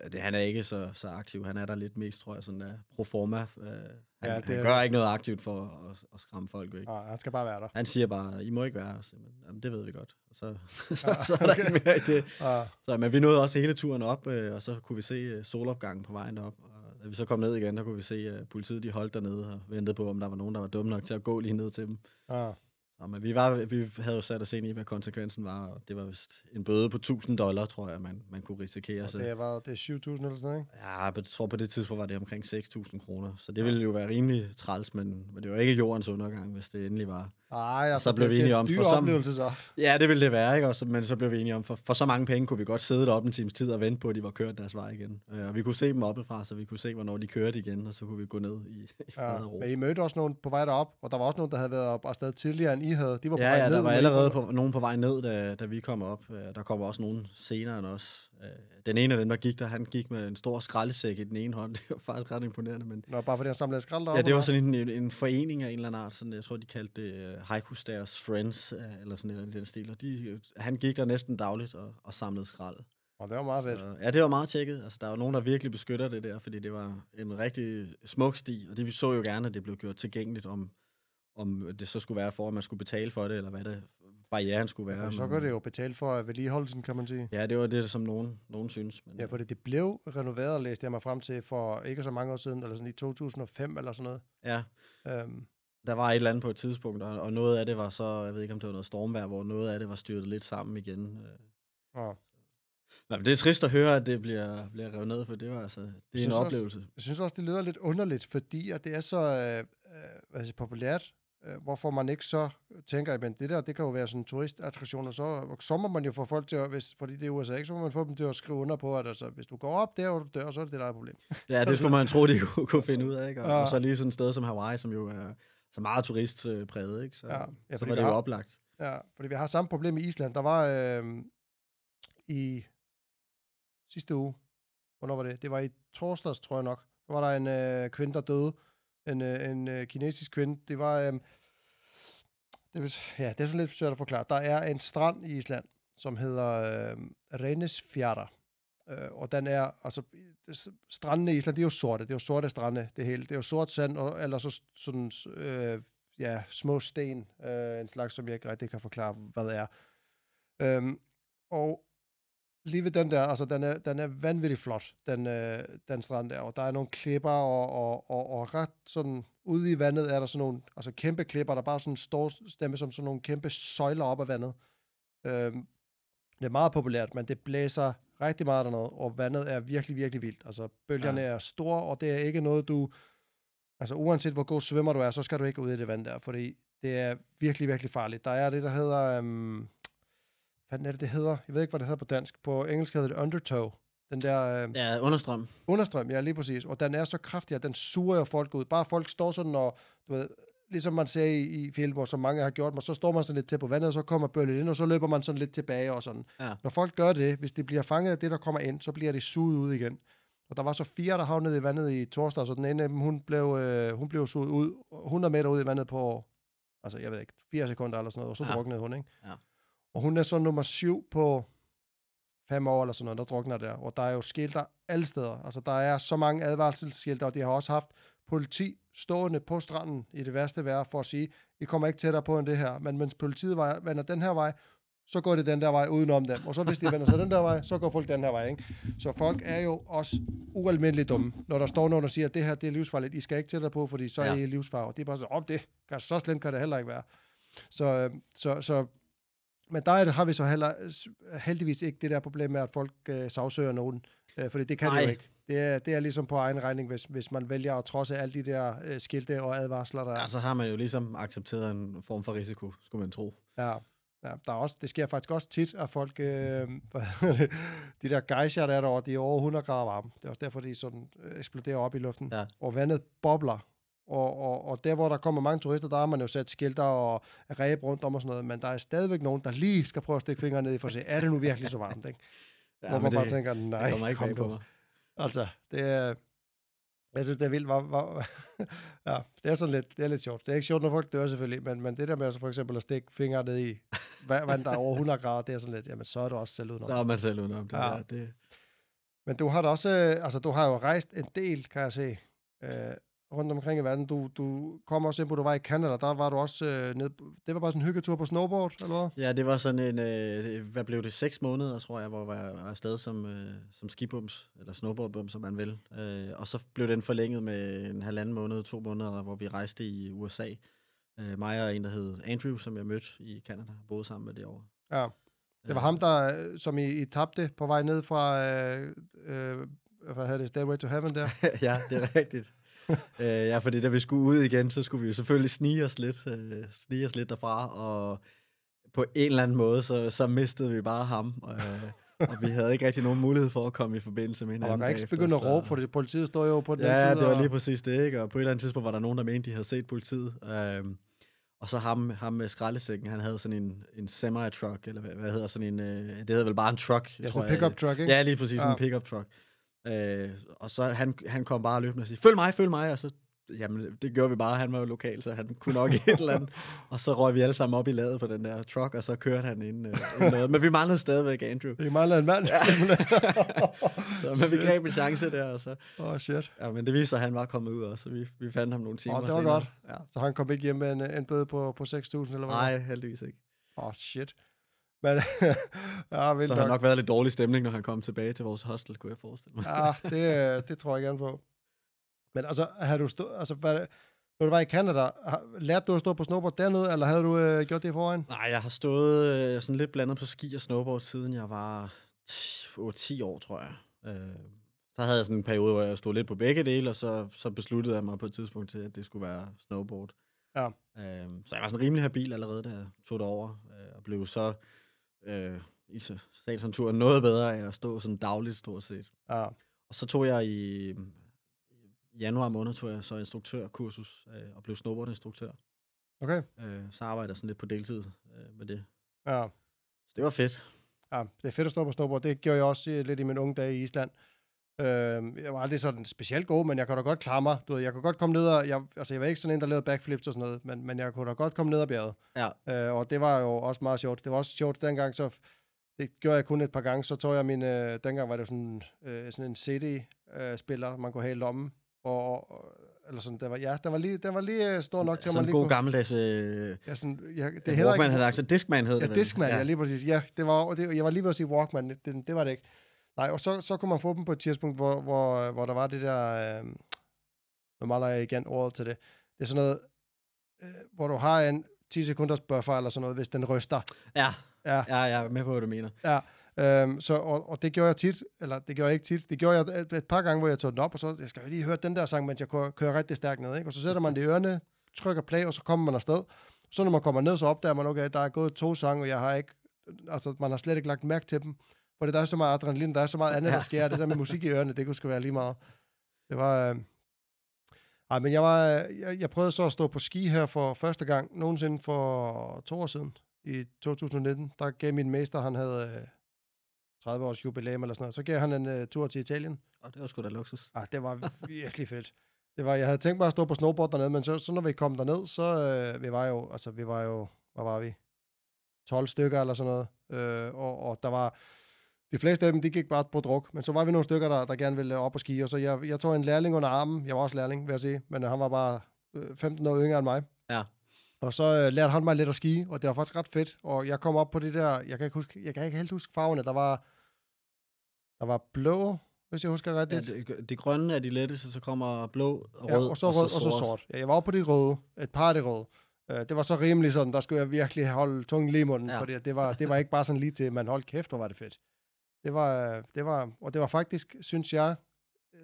B: og det, han er ikke så, så aktiv. Han er der lidt mest, tror jeg, sådan der pro forma. Øh, han,
A: Ja, det
B: han gør ikke noget aktivt for at, at skræmme folk væk.
A: ja, han skal bare være der.
B: Han siger bare, I må ikke være her. Så, jamen, det ved vi godt. Og så, så,
A: Ja,
B: så er der
A: okay.
B: ikke mere i det.
A: Ja,
B: Så, men vi nåede også hele turen op, øh, og så kunne vi se øh, solopgangen på vejen op. Og da vi så kom ned igen, der kunne vi se, at øh, politiet de holdt dernede og ventede på, om der var nogen, der var dumme nok til at gå lige ned til dem.
A: ja.
B: Så, men vi, var, vi havde jo sat os ind i, hvad konsekvensen var, og det var vist en bøde på 1000 dollar, tror jeg, man, man kunne risikere.
A: Og
B: Så,
A: det hvad, det er 7.000 eller sådan noget, ikke?
B: Ja, jeg tror på det tidspunkt var det omkring 6.000 kroner. Så det ville jo være rimelig træls, men, men det var ikke jordens undergang, hvis det endelig var.
A: Ej, altså,
B: så blev vi enige om, for som-
A: oplevelse så.
B: Ja, det ville det være, ikke? Også, men så blev vi enige om, for, for så mange penge kunne vi godt sidde deroppe en times tid og vente på, at de var kørt deres vej igen. Øh, Og vi kunne se dem oppefra, så vi kunne se, hvornår de kørte igen, og så kunne vi gå ned i, i fred
A: Ja,
B: og ro.
A: men I mødte også nogen på vej derop, og der var også nogen, der havde været op afsted tidligere, end I havde. De var på
B: Ja,
A: vej
B: ja,
A: ned.
B: der var allerede på, nogen på vej ned, da, da vi kom op. Øh, Der kommer også nogen senere end os. Øh, Den ene af dem, der gik der, han gik med en stor skraldesæk i den ene hånd. Det var faktisk ret imponerende, men
A: Nå, bare fordi han samlede skrald deroppe.
B: Ja, det var sådan en, en, en forening af en eller anden art. Sådan, jeg tror, de kaldte det uh, Haiku Stairs Friends, uh, eller sådan i den stil. Og de, øh, han gik der næsten dagligt og, og samlede skrald.
A: Nå, det var meget fedt.
B: Så, ja, det var meget tjekket. Altså, der er jo nogen, der virkelig beskytter det der, fordi det var en rigtig smuk sti. Og det vi så jo gerne, at det blev gjort tilgængeligt, om, om det så skulle være for, at man skulle betale for det, eller hvad det barrieren skulle være.
A: Ja, så kan det jo betale for vedligeholdelsen, kan man sige.
B: Ja, det var det, som nogen, nogen synes. Men,
A: Ja, fordi det blev renoveret, læste jeg mig frem til, for ikke så mange år siden, eller sådan i 2005 eller sådan noget.
B: ja,
A: Øhm,
B: der var et eller andet på et tidspunkt, og, og noget af det var så, jeg ved ikke om det var noget stormvejr, hvor noget af det var styrtet lidt sammen igen. øh.
A: og
B: Nej, men det er trist at høre, at det bliver, bliver revet ned, for det var altså, det er en
A: også-
B: oplevelse.
A: jeg synes også, det lyder lidt underligt, fordi at det er så øh, øh, siger, populært, øh, hvorfor man ikke så tænker, at det der, det kan jo være sådan en turistattraktion, og så, så må man jo få folk til at, hvis, fordi det er USA, ikke, så må man få dem til at skrive under på, at altså, hvis du går op der, og du dør, så er det det, der er problem.
B: Ja, det skulle man tro, de kunne, kunne finde ud af, ikke? Og,
A: Ja.
B: og så lige sådan et sted som Hawaii, som jo er så meget turistpræget, ikke? Så,
A: Ja,
B: ja, så var det jo
A: har-
B: oplagt.
A: Ja, fordi vi har samme problem i Island. Der var øh, i sidste uge, hvornår var det? Det var i torsdags, tror jeg nok. Der var der en øh, kvinde, der døde. En, øh, en øh, kinesisk kvinde. Det var... Øh, det, ja, det er sådan lidt svært at forklare. Der er en strand i Island, som hedder øh, Reynisfjara. Øh, og den er, altså, det, strandene i Island, det er jo sorte. Det er jo sorte strande, det hele. Det er jo sort sand, og, eller så sådan, øh, ja, små sten. Øh, en slags, som jeg ikke rigtig kan forklare, hvad det er. Øhm, og lige ved den der, altså den er, den er vanvittigt flot, den, øh, den strand der, og der er nogle klipper, og, og, og, og ret sådan, ude i vandet er der sådan nogle, altså kæmpe klipper, der bare sådan står stemme som sådan nogle kæmpe søjler op af vandet. Øhm, det er meget populært, men det blæser rigtig meget dernede, og vandet er virkelig, virkelig vildt. Altså, bølgerne ja. er store, og det er ikke noget, du... Altså, uanset hvor god svømmer du er, så skal du ikke ud i det vand der, fordi det er virkelig, virkelig farligt. Der er det, der hedder... Um, hvad er det, det hedder? Jeg ved ikke, hvad det hedder på dansk. På engelsk hedder det undertow. Den der... Uh,
B: Ja, understrøm.
A: understrøm, ja, lige præcis. Og den er så kraftig, at den suger jo folk ud. Bare folk står sådan, og du ved, ligesom man ser i, i film, hvor så mange har gjort, men så står man sådan lidt til på vandet, og så kommer bølgen ind, og så løber man sådan lidt tilbage og sådan.
B: Ja.
A: Når folk gør det, hvis de bliver fanget af det, der kommer ind, så bliver de suget ud igen. Og der var så fire, der havnede i vandet i torsdag, så den ene af dem, hun blev, øh, hun blev suget ud 100 meter ud i vandet på, altså jeg ved ikke, 4 sekunder eller sådan noget, og så
B: Ja.
A: druknede hun, ikke?
B: Ja.
A: Og hun er så nummer syv på fem år eller sådan noget, der drukner der. Og der er jo skilter alle steder. Altså, der er så mange advarselsskilter, og de har også haft politi stående på stranden i det værste vejr for at sige, I kommer ikke tættere på end det her. Men mens politiet vender den her vej, så går det den der vej udenom dem. Og så hvis de vender sig den der vej, så går folk den her vej. Ikke? Så folk er jo også ualmindeligt dumme, når der står nogen og siger, at det her det er livsfarligt. I skal ikke tættere på, fordi så er
B: Ja.
A: I livsfare. Det er bare så, om det kan, så slemt kan det heller ikke være. Så, øh, så, så men der er det- har vi så heller, heldigvis ikke det der problem med, at folk øh, sagsøger nogen. Øh, fordi det kan det
B: Nej.
A: jo ikke. Det er, det er ligesom på egen regning, hvis, hvis man vælger at trodse alle de der øh, skilte og advarsler, der er.
B: Ja, så har man jo ligesom accepteret en form for risiko, skulle man tro.
A: Ja, ja der er også, det sker faktisk også tit, at folk, øh, det, de der geyscher, der er derovre, de er over 100 grader varme. Det er også derfor, de sådan øh, eksploderer op i luften.
B: Ja.
A: Og vandet bobler. Og, og, og der, hvor der kommer mange turister, der har man jo sat skilter og ræb rundt om og sådan noget, men der er stadigvæk nogen, der lige skal prøve at stikke fingre ned i for at se, er det nu virkelig så varmt, ikke? Ja, hvor man
B: men
A: bare
B: det,
A: tænker, nej,
B: det ikke
A: kom
B: på
A: nu."
B: mig.
A: Altså, det er... Jeg synes, det er vildt. Hvor, hvor, ja, det er sådan lidt, det er lidt sjovt. Det er ikke sjovt, når folk dør selvfølgelig, men, men det der med altså for eksempel at stikke fingre ned i vand, vand, der er over 100 grader, det er sådan lidt, jamen så er du også selv udenom.
B: Så er man selv udenom det
A: Ja.
B: der. Det,
A: Men du har da også, øh, altså du har jo rejst en del, kan jeg se, øh, rundt omkring i verden. Du, du kom også ind på, du var i Canada, der var du også øh, nede, det var bare sådan en hyggetur på snowboard, eller hvad?
B: ja, det var sådan en, øh, hvad blev det, seks måneder, tror jeg, hvor jeg var afsted som, øh, som skibums, eller snowboardbums, som man vil. Øh, og så blev den forlænget med en halvanden måned, to måneder, hvor vi rejste i USA. Øh, mig og en, der hed Andrew, som jeg mødte i Canada, boede sammen med det år.
A: Ja. Det var ham, der, øh, som I, I tabte på vej ned fra, øh, øh, hvad hedder det, Stairway to Heaven der.
B: ja, det er rigtigt. øh, ja, fordi da vi skulle ud igen, så skulle vi jo selvfølgelig snige os lidt, øh, snige os lidt derfra, og på en eller anden måde, så, så mistede vi bare ham, øh, og vi havde ikke rigtig nogen mulighed for at komme i forbindelse med
A: Og
B: hinanden.
A: man kan ikke
B: bagefter,
A: begynde at råbe, for politiet står jo på den
B: Ja,
A: side.
B: det var
A: og-
B: lige præcis det, ikke? Og på et eller andet tidspunkt var der nogen, der mente, de havde set politiet. Øhm, og så ham, ham med skraldesækken, han havde sådan en, en semi-truck, eller hvad, hvad hedder sådan en, øh, det hedder vel bare en truck.
A: Ja,
B: tror
A: sådan en pickup truck, ikke?
B: Ja, lige præcis, ja.
A: Ja.
B: en pickup truck. Øh, og så han, han kom bare løbende og sagde, følg mig, følg mig, og så, jamen, det gjorde vi bare, han var jo lokal, så han kunne nok et eller andet. Og så røg vi alle sammen op i ladet på den der truck, og så kørte han ind, øh, noget. Men vi manglede stadigvæk Andrew.
A: Det mangler en mand.
B: Så men vi greb en chance der, og så,
A: Åh, oh, shit.
B: ja, men det viste sig, at han var kommet ud, og så vi, vi fandt ham nogle timer
A: Åh, det var
B: senere.
A: godt.
B: Ja.
A: Så han kom ikke hjem med en, en bøde på, på 6.000, eller hvad?
B: Nej, heldigvis ikke.
A: Åh, oh, shit. Men, ja, vildt
B: Så har
A: nok.
B: nok været lidt dårlig stemning, når han kom tilbage til vores hostel, kunne jeg forestille mig.
A: Ja, det, øh, det tror jeg gerne på. Men altså, har du stå, altså, hvad, når du var i Canada, lærte du at stå på snowboard dernede, eller havde du øh, gjort det i forvejen?
B: Nej, jeg har stået øh, sådan lidt blandet på ski og snowboard, siden jeg var 10 år, tror jeg. Øh, så havde jeg sådan en periode, hvor jeg stod lidt på begge dele, og så, så besluttede jeg mig på et tidspunkt til, at det skulle være snowboard.
A: Ja.
B: Øh, så jeg var sådan rimelig habil allerede, da jeg tog det over, øh, og blev så øh, i stationturen noget bedre af at stå sådan dagligt stort set.
A: Ja,
B: Og så tog jeg i, i januar måned, tog jeg så instruktørkursus øh, og blev snowboardinstruktør.
A: okay.
B: Øh, så arbejder jeg sådan lidt på deltid øh, med det.
A: Ja.
B: Så det var fedt.
A: Ja, det er fedt at stå på snowboard. Det gjorde jeg også øh, lidt i mine unge dage i Island. Øh, jeg var aldrig sådan specielt god, men jeg kunne da godt klare mig. Du ved, jeg kunne godt komme ned og... Jeg, altså, jeg var ikke sådan en, der lavede backflips og sådan noget, men, men jeg kunne da godt komme ned ad bjerget.
B: Ja.
A: Øh, og det var jo også meget sjovt. Det var også sjovt dengang, så... Det gjorde jeg kun et par gange. Så tog jeg min... Øh, dengang var det jo sådan, øh, sådan en CD-spiller, man kunne have i lommen. Og, og, eller sådan, den var, ja, den var lige, den var lige øh, stor nok til, at man lige
B: god
A: kunne...
B: gammeldags... Øh,
A: Ja, sådan, ja, det hedder ikke...
B: havde lagt, så Discman hed
A: Ja,
B: det?
A: Discman, ja. ja, lige præcis. Ja, det var, det, jeg var lige ved at sige Walkman, det, det var det ikke. Nej, og så, så kunne man få dem på et tidspunkt, hvor, hvor, hvor der var det der, øh, nu mangler jeg igen ordet til det, det er sådan noget, øh, hvor du har en 10 sekunders buffer eller sådan noget, hvis den ryster.
B: Ja,
A: Ja,
B: ja, jeg er med på, hvad du mener.
A: Øhm, så, og, og det gjorde jeg tit, eller det gjorde jeg ikke tit, det gjorde jeg et, et par gange, hvor jeg tog den op, og så jeg skal jo lige høre den der sang, mens jeg kører, kører rigtig stærkt ned, ikke? og så sætter man det i ørerne, trykker play, og så kommer man afsted. Så når man kommer ned, så opdager man, okay, der er gået to sange, og jeg har ikke, altså man har slet ikke lagt mærke til dem, for der er så meget adrenalin, der er så meget andet, der
B: Ja.
A: sker, det der med musik i ørerne, det kunne sgu være lige meget. Det var, øh... Ej, men jeg, var, øh, jeg, jeg prøvede så at stå på ski her for første gang, nogensinde for to år siden, i 2019, der gav min mester, han havde øh, 30 års jubilæum eller sådan noget, så gav han en øh, tur til Italien.
B: Og det var sgu da luksus.
A: Ah, det var virkelig fedt. Det var, jeg havde tænkt mig at stå på snowboard dernede, men så, så når vi kom derned, så øh, vi var jo, altså vi var jo, hvad var vi? 12 stykker eller sådan noget. Øh, og, og der var, de fleste af dem, de gik bare på druk. Men så var vi nogle stykker, der, der gerne ville op og ski, og så jeg, jeg tog en lærling under armen. Jeg var også lærling, vil jeg sige, men han var bare øh, 15 år yngre end mig.
B: Ja.
A: Og så øh, lærte han mig lidt at ski, og det var faktisk ret fedt. Og jeg kom op på det der, jeg kan ikke, huske, jeg kan ikke helt huske farverne, der var, der var blå, hvis jeg husker
B: Ja,
A: rigtigt.
B: det, det grønne er de letteste, så kommer blå, rød,
A: Ja, og så rød, og så sort. Ja, jeg var oppe på det røde. Et par af det røde. Uh, det var så rimelig sådan, der skulle jeg virkelig holde tungen lige i munden, ja.
B: Ja.
A: fordi det var, det var ikke bare sådan lige til, man holdt kæft, hvor var det fedt. Det var, det var, og det var faktisk, synes jeg,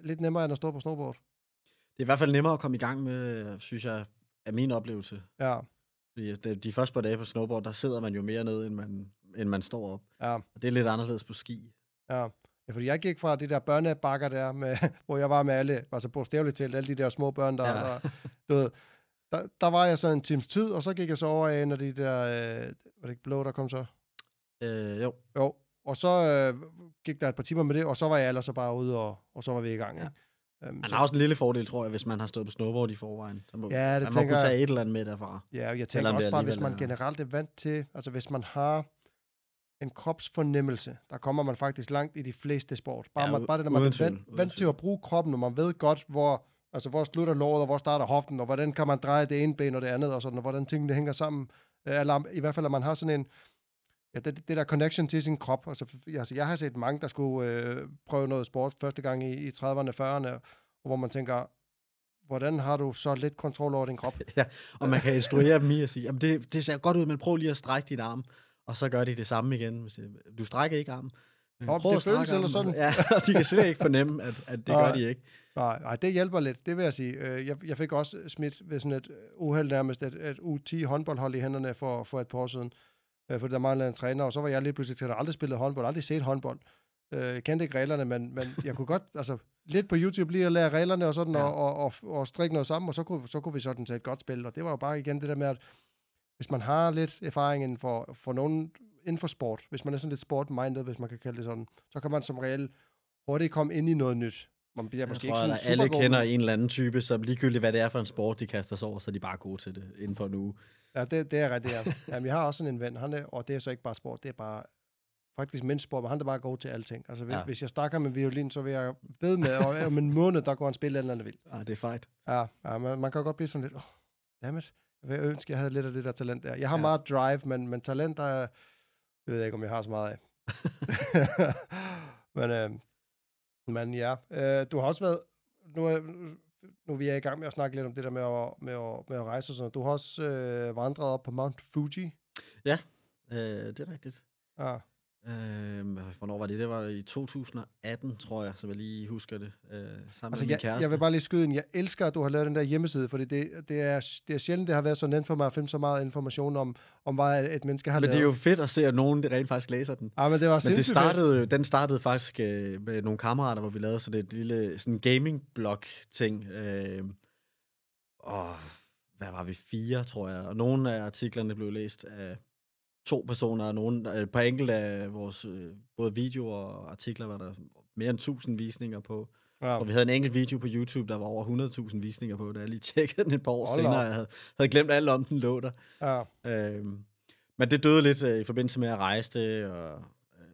A: lidt nemmere end at stå på snowboard.
B: Det er i hvert fald nemmere at komme i gang med, synes jeg, er min oplevelse.
A: Ja,
B: Fordi de, de første par dage på snowboard, der sidder man jo mere ned, end man, end man står op.
A: ja,
B: Og det er lidt anderledes på ski.
A: ja. Ja, fordi jeg gik fra de der børnebakker der, med, hvor jeg var med alle, altså bogstaveligt talt, alle de der små børn, der. Ja. der, du ved, der, der var jeg så en times tid, og så gik jeg så over af en af de der, øh, var det ikke blå, der kom så?
B: Øh, jo,
A: Jo, og så øh, gik der et par timer med det, og så var jeg ellers så bare ude, og, og så var vi i gang.
B: Ja.
A: Ikke? Um,
B: man har også en lille fordel, tror jeg, hvis man har stået på snowboard i forvejen. Så må,
A: Ja, det
B: man må
A: tænker
B: kunne
A: jeg.
B: tage et eller andet med derfra.
A: ja, jeg tænker også bare, hvis man
B: er-
A: generelt er vant til, altså hvis man har en kropsfornemmelse, der kommer man faktisk langt i de fleste sport. Bare,
B: Ja,
A: man, bare det, når man er vant, vant til at bruge kroppen, og man ved godt, hvor, altså hvor slutter låret, og hvor starter hoften, og hvordan kan man dreje det ene ben og det andet, og sådan, og hvordan tingene hænger sammen. Øh, Eller i hvert fald, at man har sådan en, ja, det, det der connection til sin krop. Altså, altså, jeg har set mange, der skulle øh, prøve noget sport første gang i, i 30'erne, 40'erne, og hvor man tænker, hvordan har du så lidt kontrol over din krop?
B: Og man kan instruere dem i at sige, jamen det, det ser godt ud, men prøv lige at strække din arm. Og så gør de det samme igen. Det- Du strækker ikke armen. Prøv
A: det
B: at
A: føles eller sådan.
B: Ja, og de kan slet ikke fornemme, at, at det
A: Nej.
B: gør de ikke.
A: Nej, nej, det hjælper lidt, det vil jeg sige. Øh, Jeg, jeg fik også smidt ved sådan et øh, uheld nærmest et, et U10 håndboldhold i hænderne for, for et par år siden. Øh, Fordi der manglede en træner, og så var jeg lige pludselig til at aldrig spillet håndbold, aldrig set håndbold. Øh, Jeg kendte ikke reglerne, men, men jeg kunne godt, altså lidt på YouTube lige at lære reglerne og sådan,
B: Ja.
A: og, og, og, og strikke noget sammen, og så kunne, så kunne vi sådan set godt spille. Og det var jo bare igen det der med, at hvis man har lidt erfaring inden for, for nogen inden for sport, hvis man er sådan lidt sport-minded, hvis man kan kalde det sådan, så kan man som regel hurtigt komme ind i noget nyt. Man bliver
B: Jeg
A: måske
B: tror,
A: ikke sådan
B: alle kender en eller anden type, som ligegyldigt hvad det er for en sport, de kaster sig over, så er de bare gode til det inden for en uge.
A: Ja, det, det er rigtigt, ja. Jamen, jeg har også sådan en ven, han er, og det er så ikke bare sport, det er bare faktisk mindst sport, men han er bare god til alting. Altså, hvis,
B: Ja.
A: ja. hvis jeg snakker med violin, så vil jeg ved med, og om en måned, der går han spille eller andet vildt.
B: Ah, det er fejt.
A: Ja, ja man, man kan godt blive sådan lidt, oh, dammit, jeg vil ønske, jeg havde lidt af det der talent der. Jeg har
B: Ja.
A: ja. meget drive, men, men talent, der er, det ved jeg ikke, om jeg har så meget af. men, øh, men ja, øh, du har også været, nu nu vi er i gang med at snakke lidt om det der med at, med at, med at rejse og sådan. Du har også øh, vandret op på Mount Fuji.
B: Øh, det er rigtigt.
A: Ja.
B: Øh, hvornår var det? Det var i 2018, tror jeg, så jeg lige husker det. Øh, sammen
A: Altså,
B: med
A: jeg,
B: kæreste.
A: jeg vil bare lige skyde ind. Jeg elsker, at du har lavet den der hjemmeside, fordi det, det, er, det er sjældent, det har været så nemt for mig at finde så meget information om, om hvad et menneske har
B: Men
A: lavet.
B: det er jo fedt at se, at nogen rent faktisk læser den.
A: Ja, men det var
B: Men det
A: fedt.
B: startede, jo- den startede faktisk øh, med nogle kammerater, hvor vi lavede sådan et lille sådan gaming-blog-ting. Øh, og hvad var vi? Fire, tror jeg. Og nogle af artiklerne blev læst af to personer, og nogle, øh, et par enkelte af vores øh, både videoer og artikler var der mere end 1000 visninger på.
A: Ja.
B: Og vi havde en enkelt video på YouTube, der var over 100.000 visninger på, da jeg lige tjekkede den et par år
A: Hold
B: senere. Jeg havde, havde glemt alt om den lå der.
A: Ja.
B: Øhm, men det døde lidt øh, i forbindelse med at rejse det, og, øh,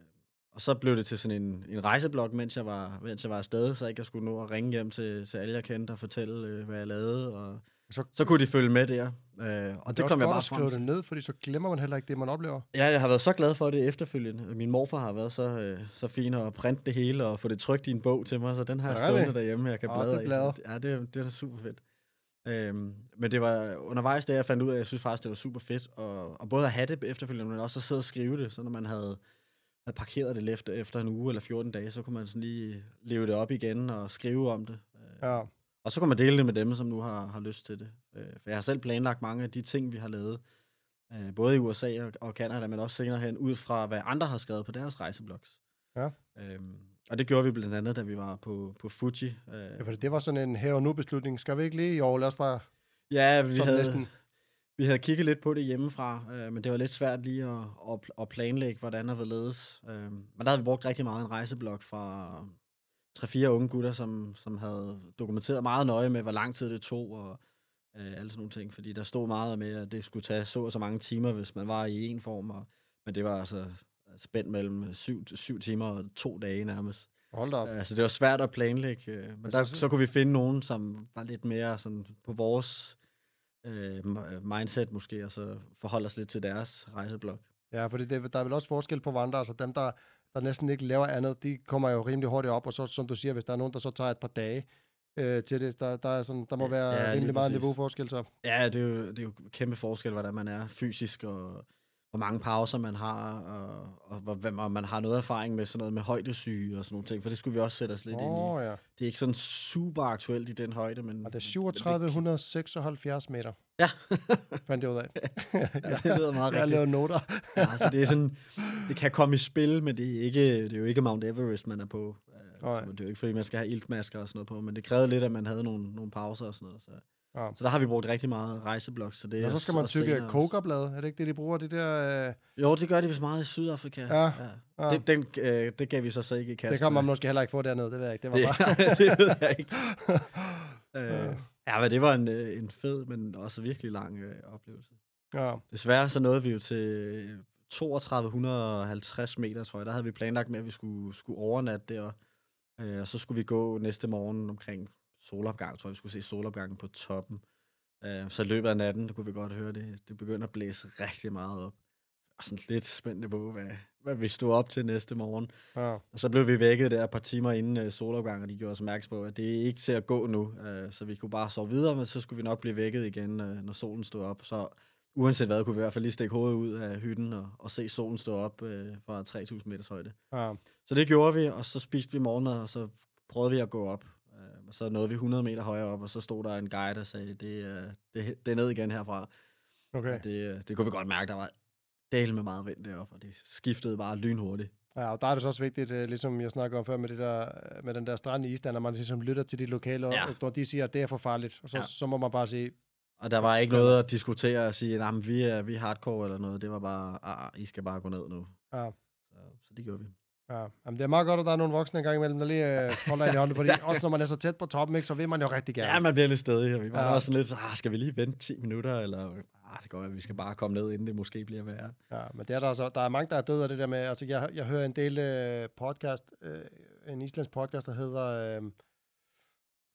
B: og så blev det til sådan en, en rejseblog, mens jeg, var, mens jeg var afsted, så ikke jeg skulle nå at ringe hjem til, til alle, jeg kendte og fortælle, øh, hvad jeg lavede, og
A: Så-
B: så, kunne de følge med der. Øh, og
A: Det,
B: det, kom jeg
A: godt
B: bare
A: at
B: frem
A: skrive
B: til.
A: det ned, fordi så glemmer man heller ikke det, man oplever.
B: Ja, jeg har været så glad for det efterfølgende. Min morfar har været så, øh, så fin at printe det hele og få det trykt i en bog til mig, så den har jeg stående
A: det?
B: derhjemme, jeg kan
A: Åh,
B: bladre
A: det
B: i. Ja, det, det er da super fedt. Øhm, men det var undervejs, da jeg fandt ud af, at jeg synes faktisk, det var super fedt, og, og både at have det efterfølgende, men også at sidde og skrive det, så når man havde, havde parkeret det efter, efter en uge eller 14 dage, så kunne man sådan lige leve det op igen og skrive om det. Øh,
A: Ja.
B: Og så kan man dele det med dem, som nu har, har lyst til det. Øh, for jeg har selv planlagt mange af de ting, vi har lavet, øh, både i USA og, og Canada, men også senere hen, ud fra hvad andre har skrevet på deres rejseblogs.
A: Ja.
B: Øhm, og det gjorde vi blandt andet, da vi var på, på Fuji. Øh,
A: ja, fordi det var sådan en her og nu beslutning. Skal vi ikke lige i år? Lad os bare
B: ja, vi havde,
A: næsten.
B: vi havde kigget lidt på det hjemmefra, øh, men det var lidt svært lige at, at, at planlægge, hvordan og hvorledes. Øh, men der havde vi brugt rigtig meget en rejseblog fra tre-fire unge gutter, som, som havde dokumenteret meget nøje med, hvor lang tid det tog, og øh, alle sådan nogle ting, fordi der stod meget med, at det skulle tage så og så mange timer, hvis man var i en form, og, men det var altså spændt mellem syv, syv timer og to dage nærmest.
A: Hold op.
B: Altså, det var svært at planlægge, øh, men der,
A: så-
B: kunne vi finde nogen, som var lidt mere sådan på vores øh, mindset måske, og så forholde os lidt til deres rejseblok.
A: Ja, fordi det, der er vel også forskel på vandre. Altså dem, der, der næsten ikke laver andet, de kommer jo rimelig hurtigt op. Og så, som du siger, hvis der er nogen, der så tager et par dage øh, til det, der, der, er sådan, der må være
B: ja,
A: rimelig meget niveauforskel. Så.
B: Ja, det er, jo, det er jo kæmpe forskel, hvordan man er fysisk, og hvor mange pauser man har, og, og, hvem- og man har noget erfaring med sådan noget med højdesyge og sådan nogle ting, for det skulle vi også sætte os lidt ind i.
A: Ja.
B: Det er ikke sådan super aktuelt i den højde, men...
A: Og det er
B: men
A: 3776 meter,
B: Ja,
A: fandt jeg ud af.
B: ja, det lyder meget
A: Jeg
B: rigtigt.
A: lavet noter.
B: Ja, altså det er sådan, det kan komme i spil, men det er, ikke, det er jo ikke Mount Everest, man er på. Øh,
A: Nej.
B: så Det er jo ikke, fordi man skal have iltmasker og sådan noget på, men det krævede lidt, at man havde nogle, nogle pauser og sådan noget. Så,
A: Ja.
B: så der har vi brugt rigtig meget rejseblok. Så det
A: Og så skal man tykke kokerblad. Er det ikke det, de bruger? Det der... Øh,
B: Jo, det gør de vist meget i Sydafrika.
A: Ja, ja.
B: Det, den, øh, det gav vi så så ikke i kassen.
A: det kan man måske heller ikke få dernede, det ved jeg ikke. Det var bare...
B: det ved jeg ikke.
A: Ja.
B: øh, ja, men det var en, øh, en fed, men også virkelig lang øh, oplevelse.
A: ja.
B: Desværre så nåede vi jo til 3250 meter, tror jeg. Der havde vi planlagt med, at vi skulle, skulle overnatte der. Øh, og så skulle vi gå næste morgen omkring solopgang, tror jeg. Vi skulle se solopgangen på toppen. Øh, så i løbet af natten, der kunne vi godt høre det. Det begyndte at blæse rigtig meget op. Og sådan lidt spændende på, hvad, hvad vi stod op til næste morgen.
A: ja.
B: Og så blev vi vækket der et par timer inden øh, solopgang, og de gjorde os opmærksom på, at det er ikke til at gå nu. Øh, så vi kunne bare sove videre, men så skulle vi nok blive vækket igen, øh, når solen stod op. Så uanset hvad, kunne vi i hvert fald lige stikke hovedet ud af hytten og, og se solen stå op øh, fra 3.000 meters højde.
A: ja.
B: Så det gjorde vi, og så spiste vi morgenmad, og så prøvede vi at gå op. Øh, og så nåede vi 100 meter højere op, og så stod der en guide, der sagde, det, er- det, det er ned igen herfra.
A: Okay.
B: Og det, øh, det kunne vi godt mærke, der var del med meget vind deroppe, og det skiftede bare lynhurtigt.
A: Ja, og der er det så også vigtigt, øh, ligesom jeg snakker om før med, det der, øh, med den der strand i Island, at man ligesom lytter til de lokale,
B: Ja.
A: ja. når de siger, at det er for farligt. Og så,
B: Ja.
A: så må man bare sige,
B: Og der var ikke noget at diskutere og sige, at vi er, vi er hardcore eller noget. Det var bare, ah, I skal bare gå ned nu.
A: ja,
B: Så, så det gjorde vi.
A: ja. Jamen, det er meget godt, at der er nogle voksne engang imellem, der lige øh, holder en i hånden, fordi også når man er så tæt på toppen, ikke, så vil man jo rigtig gerne.
B: Ja, man bliver lidt stedig. Og vi var
A: Ja.
B: ja. også sådan lidt, så, ah, skal vi lige vente 10 minutter? Eller, ah, det går, at vi skal bare komme ned, inden det måske bliver værre.
A: Ja, men det er der, altså, der er mange, der er døde af det der med, altså jeg, jeg hører en del øh, podcast, øh, en islandsk podcast, der hedder, øh,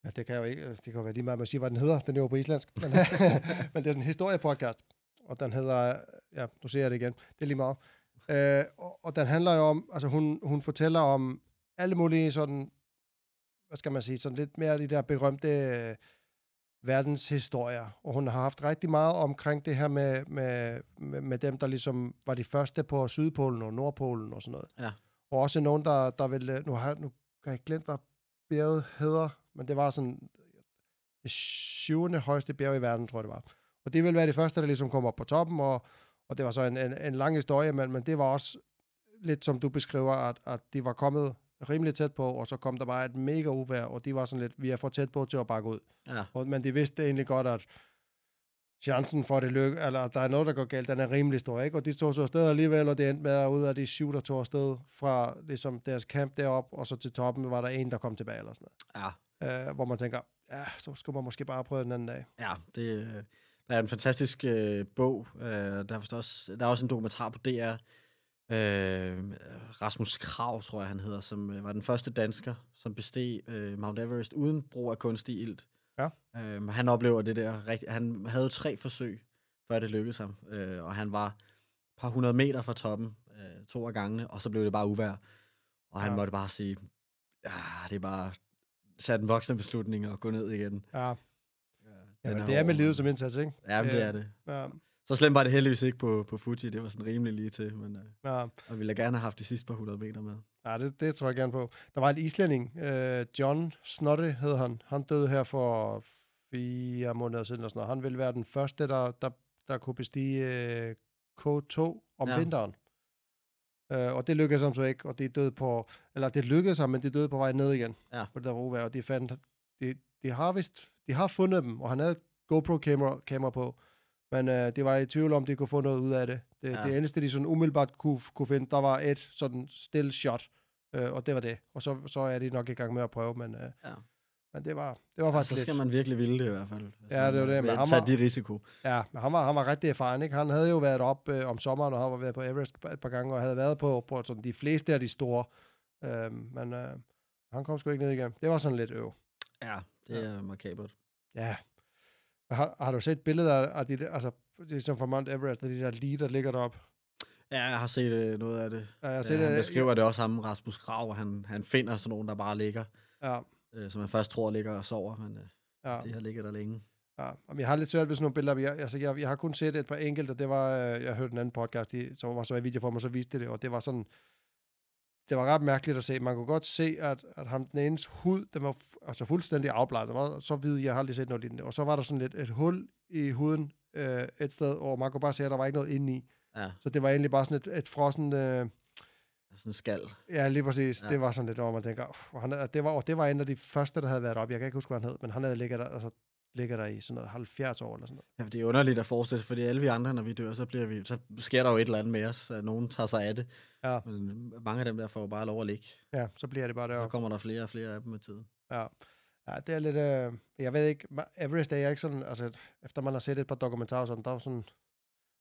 A: ja, det kan jo ikke, øh, det kan jo være lige meget, at man siger, hvad den hedder, den er jo på islandsk, men, øh, men det er en historiepodcast, og den hedder, ja, nu ser jeg det igen, det er lige meget, øh, og, og den handler jo om, altså hun, hun fortæller om alle mulige sådan, hvad skal man sige, sådan lidt mere de der berømte øh, verdenshistorier, og hun har haft rigtig meget omkring det her med, med, med, med dem, der ligesom var de første på Sydpolen og Nordpolen og sådan noget.
B: Ja.
A: Og også nogen, der, der vil, nu har nu kan jeg glemme, hvad bjerget hedder, men det var sådan det syvende højeste bjerg i verden, tror jeg det var. Og det vil være det første, der ligesom kom op på toppen, og, og det var så en, en, en lang historie, men, men det var også lidt som du beskriver, at, at de var kommet rimelig tæt på, og så kom der bare et mega uvejr, og de var sådan lidt, vi er for tæt på til at bakke ud.
B: Ja,
A: Og, men de vidste egentlig godt, at chancen for, at det lykke, eller at der er noget, der går galt, den er rimelig stor, ikke? Og de tog så afsted alligevel, og det endte med, at ud af de syv, der tog afsted fra ligesom deres camp derop, og så til toppen, var der en, der kom tilbage, eller sådan
B: ja,
A: noget. Øh, hvor man tænker, ja, så skulle man måske bare prøve den anden dag.
B: ja. Det, øh, der er en fantastisk øh, bog. Øh, der, er også, der er også en dokumentar på DR. Øh, Rasmus Krav, tror jeg, han hedder, som øh, var den første dansker, som besteg øh, Mount Everest uden brug af kunstig ilt.
A: Ja.
B: Øh, han oplever det der rigtig... Han havde jo tre forsøg, før det lykkedes ham. Øh, og han var et par hundrede meter fra toppen, øh, to af gangene, og så blev det bare uvær. Og han
A: Ja.
B: måtte bare sige, ja, det er bare sat en voksne beslutning og gå ned igen.
A: Ja,
B: Ja, den
A: det er med livet som indsats, ikke?
B: Ja, men det
A: Øh,
B: er det.
A: Ja,
B: Så slemt var det heldigvis ikke på, på Fuji. Det var sådan rimelig lige til. Men, øh,
A: ja.
B: og vi ville gerne have haft de sidste par hundrede meter med.
A: Ja, det, det tror jeg gerne på. Der var en islænding, øh, John Snotte hed han. Han døde her for fire måneder siden. Og sådan noget. Han ville være den første, der, der, der kunne bestige øh, K2 om ja. Vinteren. Øh, og det lykkedes ham så ikke, og det døde på, eller det lykkedes ham, men det døde på vej ned igen.
B: Ja.
A: På det der rovejr, og de fandt, de, de har vist, de har fundet dem, og han havde GoPro-kamera kamera på, men øh, det var i tvivl om, de kunne få noget ud af det. Det, ja.
B: Ja.
A: det eneste, de sådan umiddelbart kunne, kunne finde, der var et sådan still shot, øh, og det var det. Og så, så er de nok i gang med at prøve, men, øh,
B: Ja.
A: Men det var, det var faktisk
B: Så
A: lidt...
B: skal man virkelig ville det i hvert fald.
A: Ja, det er jo det, men ham
B: tage
A: var-
B: de risiko.
A: Ja, men han var, han var rigtig erfaren, ikke? Han havde jo været op øh, om sommeren, og han var været på Everest et par gange, og havde været på, på sådan de fleste af de store. Øhm, men øh, han kom sgu ikke ned igen. Det var sådan lidt øv.
B: Ja, det er makabert.
A: Ja. Har, har du set billeder af de der, altså, det er som fra Mount Everest, de der lige, der ligger deroppe?
B: Ja, jeg har set øh, noget af det.
A: Ja, jeg har
B: Ja,
A: set
B: han
A: det.
B: beskriver det også ham, Rasmus Grav, han, han finder sådan nogen, der bare ligger,
A: Ja,
B: øh, som man først tror ligger og sover, men øh,
A: ja.
B: det har ligget der længe.
A: Ja, Jamen, jeg har lidt svært ved sådan nogle billeder. men Jeg, altså, jeg, jeg har kun set et par enkelte. Det var, øh, jeg hørte en anden podcast, de, som var så i videoform, og så viste det, og det var sådan, det var ret mærkeligt at se. Man kunne godt se, at, at ham, den enes hud, den var altså fuldstændig afbladet. Den var så hvid, jeg har aldrig set noget lignende. Og så var der sådan lidt et hul i huden øh, et sted, og man kunne bare se, at der var ikke noget inde i.
B: Ja,
A: Så det var egentlig bare sådan et, et frossen... Øh,
B: sådan en skal.
A: ja, lige præcis.
B: Ja.
A: Det var sådan lidt, hvor man tænker, "Uff, han, det, var, og det var en af de første, der havde været op. Jeg kan ikke huske, hvad han hed, men han havde ligget der, altså, ligger der i sådan noget 70 år eller sådan noget.
B: Ja, det er underligt at forestille sig, fordi alle vi andre, når vi dør, så, bliver vi, så sker der jo et eller andet med os. at Nogen tager sig af det.
A: Ja.
B: Men mange af dem der får jo bare lov at ligge.
A: Ja, så bliver det bare
B: Så
A: deroppe.
B: kommer der flere og flere af dem med tiden.
A: Ja. ja, det er lidt... Øh, jeg ved ikke, Everest er ikke sådan... Altså, efter man har set et par dokumentarer, sådan, der er sådan...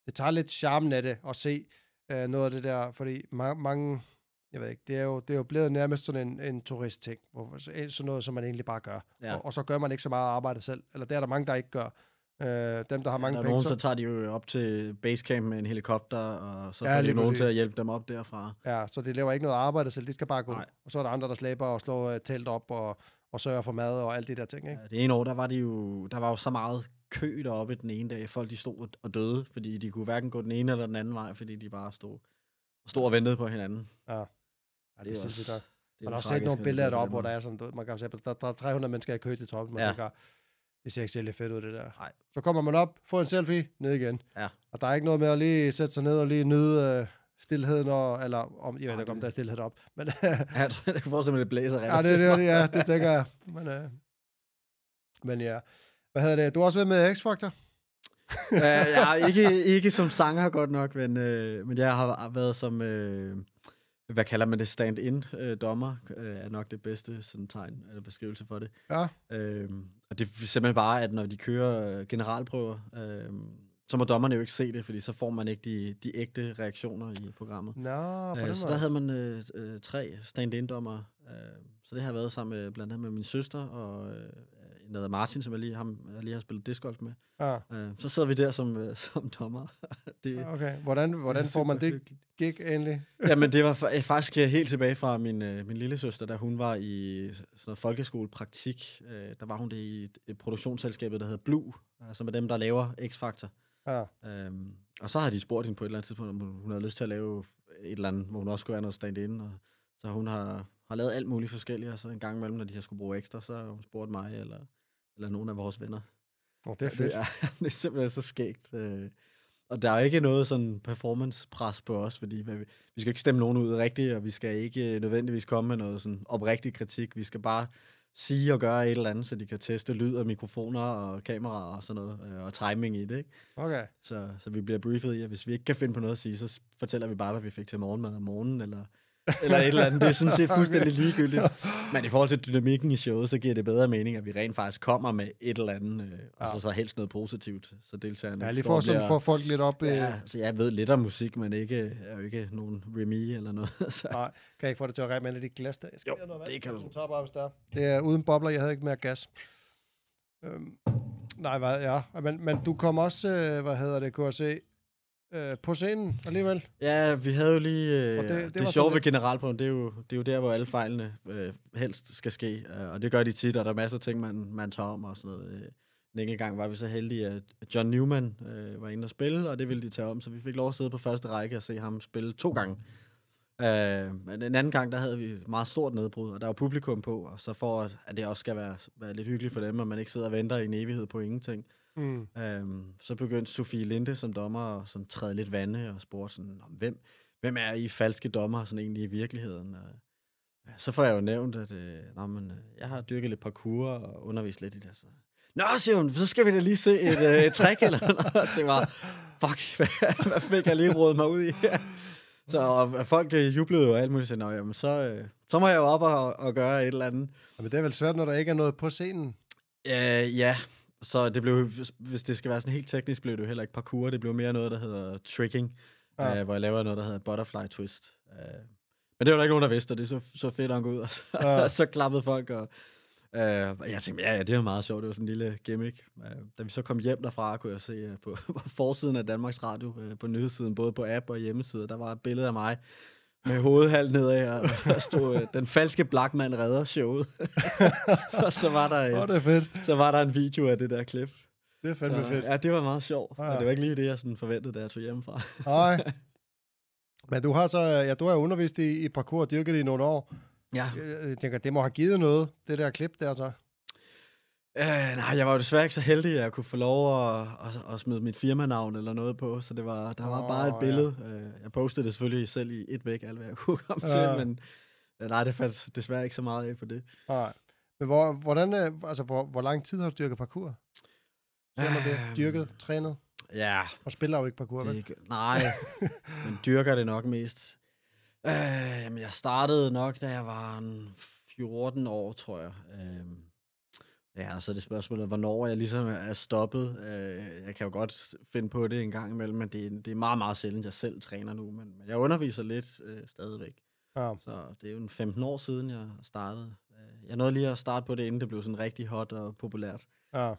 A: Det tager lidt charmen af det at se øh, noget af det der, fordi ma- mange... Jeg ved ikke, det er jo, det er jo blevet nærmest sådan en, en turistting, hvor, så- sådan noget, som man egentlig bare gør.
B: Ja.
A: Og, og, så gør man ikke så meget arbejde selv. Eller det er der mange, der ikke gør. Øh, dem, der har mange
B: der er
A: penge,
B: nogen,
A: så,
B: så tager de jo op til basecamp med en helikopter, og så
A: Ja,
B: får de nogen til at hjælpe dem op derfra.
A: ja, så de laver ikke noget arbejde selv, de skal bare gå.
B: Nej.
A: Og så er der andre, der slæber og slår uh, telt op og, og sørger for mad og alle de der ting. Ikke?
B: Ja, det ene år, der var, de jo, der var jo så meget kø deroppe den ene dag. Folk de stod og døde, fordi de kunne hverken gå den ene eller den anden vej, fordi de bare stod, stod og ventede på hinanden.
A: Ja. Ja, det, er
B: er
A: sindssygt
B: også-. Det
A: Man
B: jo
A: har set
B: tragisk,
A: nogle billeder deroppe, hvor der er sådan, man kan se, der, der er 300 mennesker i kø til toppen, man ja.
B: Ja.
A: tænker, det ser ikke særlig fedt ud, det der.
B: Nej.
A: Så kommer man op, får en selfie, ned igen.
B: Ja.
A: Og der er ikke noget med at lige sætte sig ned og lige nyde øh, stillheden, og, eller om, jeg ved ikke, om
B: det-
A: der er stillhed op. Men
B: Ja, jeg kan forestille mig, at det blæser
A: ja, det, det, ja, det tænker jeg. Men, øh, men ja, hvad hedder det? Du har også været med X-Factor?
B: uh, jeg er ikke, ikke som sanger godt nok, men, uh, men jeg har været som, uh, hvad kalder man det, stand-in uh, dommer, uh, er nok det bedste sådan tegn eller beskrivelse for det.
A: Ja.
B: Uh, og det er simpelthen bare, at når de kører uh, generalprøver, uh, så må dommerne jo ikke se det, fordi så får man ikke de, de ægte reaktioner i programmet.
A: Nå,
B: Uh,
A: den
B: så der havde man øh, øh, tre stand-in-dommer. Uh, så det har jeg været sammen med blandt andet med min søster og øh, en, der Martin, som jeg lige, ham, jeg lige har spillet discgolf med.
A: Ja,
B: Uh, så sidder vi der som, uh, som dommer. det,
A: okay. Hvordan, hvordan får man det gig egentlig?
B: Jamen, det var øh, faktisk øh, helt tilbage fra min, øh, min lille søster, da hun var i sådan noget folkeskolepraktik. Øh, der var hun det i et, et produktionsselskabet, der hedder Blue, øh, som er dem, der laver X-Factor.
A: Ja,
B: Øhm, og så har de spurgt hende på et eller andet tidspunkt, om hun, hun havde lyst til at lave et eller andet, hvor hun også skulle være noget stand-in. Og, så hun har, har lavet alt muligt forskelligt, og så en gang imellem, når de har skulle bruge ekstra, så har hun spurgt mig eller, eller nogle af vores venner.
A: oh, det er fedt.
B: Det er, det er simpelthen så skægt. øh. Og der er ikke noget sådan performance-pres på os, fordi hvad vi, vi skal ikke stemme nogen ud rigtigt, og vi skal ikke øh, nødvendigvis komme med noget sådan oprigtig kritik. Vi skal bare sige og gøre et eller andet, så de kan teste lyd og mikrofoner og kameraer og sådan noget, øh, og timing i det, ikke?
A: Okay.
B: Så, så vi bliver briefet i, at hvis vi ikke kan finde på noget at sige, så fortæller vi bare, hvad vi fik til morgenmad om morgenen, eller, eller et eller andet. Det er sådan set fuldstændig ligegyldigt. Men i forhold til dynamikken i showet, så giver det bedre mening, at vi rent faktisk kommer med et eller andet, øh, og
A: Ja.
B: så, så helst noget positivt, så deltagerne
A: Ja, lige for
B: og
A: sådan
B: bliver-
A: få folk lidt op. Øh,
B: Ja, så jeg ved lidt om musik, men ikke, er jo ikke nogen Remy eller noget. Så.
A: Nej, kan jeg ikke få det til at række med lidt i glas der? Jeg skal
B: Jo,
A: have noget vand.
B: det kan du.
A: Tager bare, hvis der er. Det er uden bobler, jeg havde ikke mere gas. Øhm, nej, hvad, ja. Men, men du kom også, øh, hvad hedder det, kunne jeg se, øh, på scenen alligevel.
B: Ja, vi havde jo lige... Øh,
A: Og det-
B: det,
A: det
B: sjove ved generalprøven, det er, jo, det er jo der, hvor alle fejlene øh, helst skal ske. Øh, og det gør de tit, og der er masser af ting, man, man tager om og sådan noget. Øh, en enkelt gang var vi så heldige, at John Newman øh, var inde og spille, og det ville de tage om, så vi fik lov at sidde på første række og se ham spille to gange. Øh, men en anden gang, der havde vi et meget stort nedbrud, og der var publikum på, og så for at, at det også skal være, være lidt hyggeligt for dem, og man ikke sidder og venter i en evighed på ingenting,
A: Mm.
B: Øhm, så begyndte Sofie Linde som dommer sådan træde lidt vande og spurgte sådan, "Nå, hvem, hvem er I falske dommer sådan egentlig i virkeligheden? Og, ja, så får jeg jo nævnt, at øh, Nå, men, øh, jeg har dyrket lidt parkour og undervist lidt i det. Så. Nå, siger hun, så skal vi da lige se et, øh, et trick eller noget. Jeg tænkte bare, fuck, hvad, hvad fik jeg lige rådet mig ud i her? Så og folk øh, jublede jo og alt muligt, så, "Nå, jamen, så, øh, så må jeg jo op og, og gøre et eller andet.
A: Men det er vel svært, når der ikke er noget på scenen.
B: Uh, ja, så det blev, hvis- det skal være sådan helt teknisk, blev det jo heller ikke parkour. Det blev mere noget, der hedder tricking,
A: Ja.
B: uh, hvor jeg laver noget, der hedder butterfly twist. Uh, men det var der ikke nogen, der vidste, og det så, så fedt gå ud, og så,
A: Ja.
B: så klappede folk, og uh, jeg tænkte, ja, ja, det var meget sjovt, det var sådan en lille gimmick. Uh, da vi så kom hjem derfra, kunne jeg se uh, på, på forsiden af Danmarks Radio, uh, på nyhedssiden, både på app og hjemmeside, der var et billede af mig, med hovedet halvt nedad, og der stod, uh, den falske Blackman redder showet. og så var der, uh,
A: det er fedt.
B: så var der en video af det der klip.
A: Det er fandme
B: Så,
A: fedt.
B: Ja, det var meget sjovt.
A: Ja.
B: Ja. det var ikke lige det, jeg sådan forventede, da jeg tog hjemmefra.
A: Nej. Men du har så, ja, du har undervist i, i parkour og dyrket det i nogle år.
B: Ja.
A: Jeg tænker, det må have givet noget, det der klip der så.
B: Øh, nej, jeg var jo desværre ikke så heldig, at jeg kunne få lov at, at, at smide mit firmanavn eller noget på, så det var, der var
A: Åh,
B: bare et
A: ja.
B: billede. Øh, Jeg postede det selvfølgelig selv i et væk, alt hvad jeg kunne komme
A: Ja.
B: til, men nej, det faldt desværre ikke så meget af på det.
A: Nej. Men hvor, hvordan, øh, altså, hvor, hvor lang tid har du dyrket parkour? Siger man det?
B: Øhm,
A: Dyrket, trænet?
B: Ja,
A: Og spiller jo ikke parkour, vel?
B: ikke, nej, men dyrker det nok mest. Øh, jamen, jeg startede nok, da jeg var en 14 år, tror jeg. Øh, ja, og så er det spørgsmålet, hvornår jeg ligesom er stoppet. Øh, jeg kan jo godt finde på det en gang imellem, men det, er- det er meget, meget sjældent, jeg selv træner nu. Men, men jeg underviser lidt øh, stadigvæk.
A: Ja.
B: Så det er jo en 15 år siden, jeg startede. Øh, Jeg nåede lige at starte på det, inden det blev sådan rigtig hot og populært.
A: ja.
B: Øh,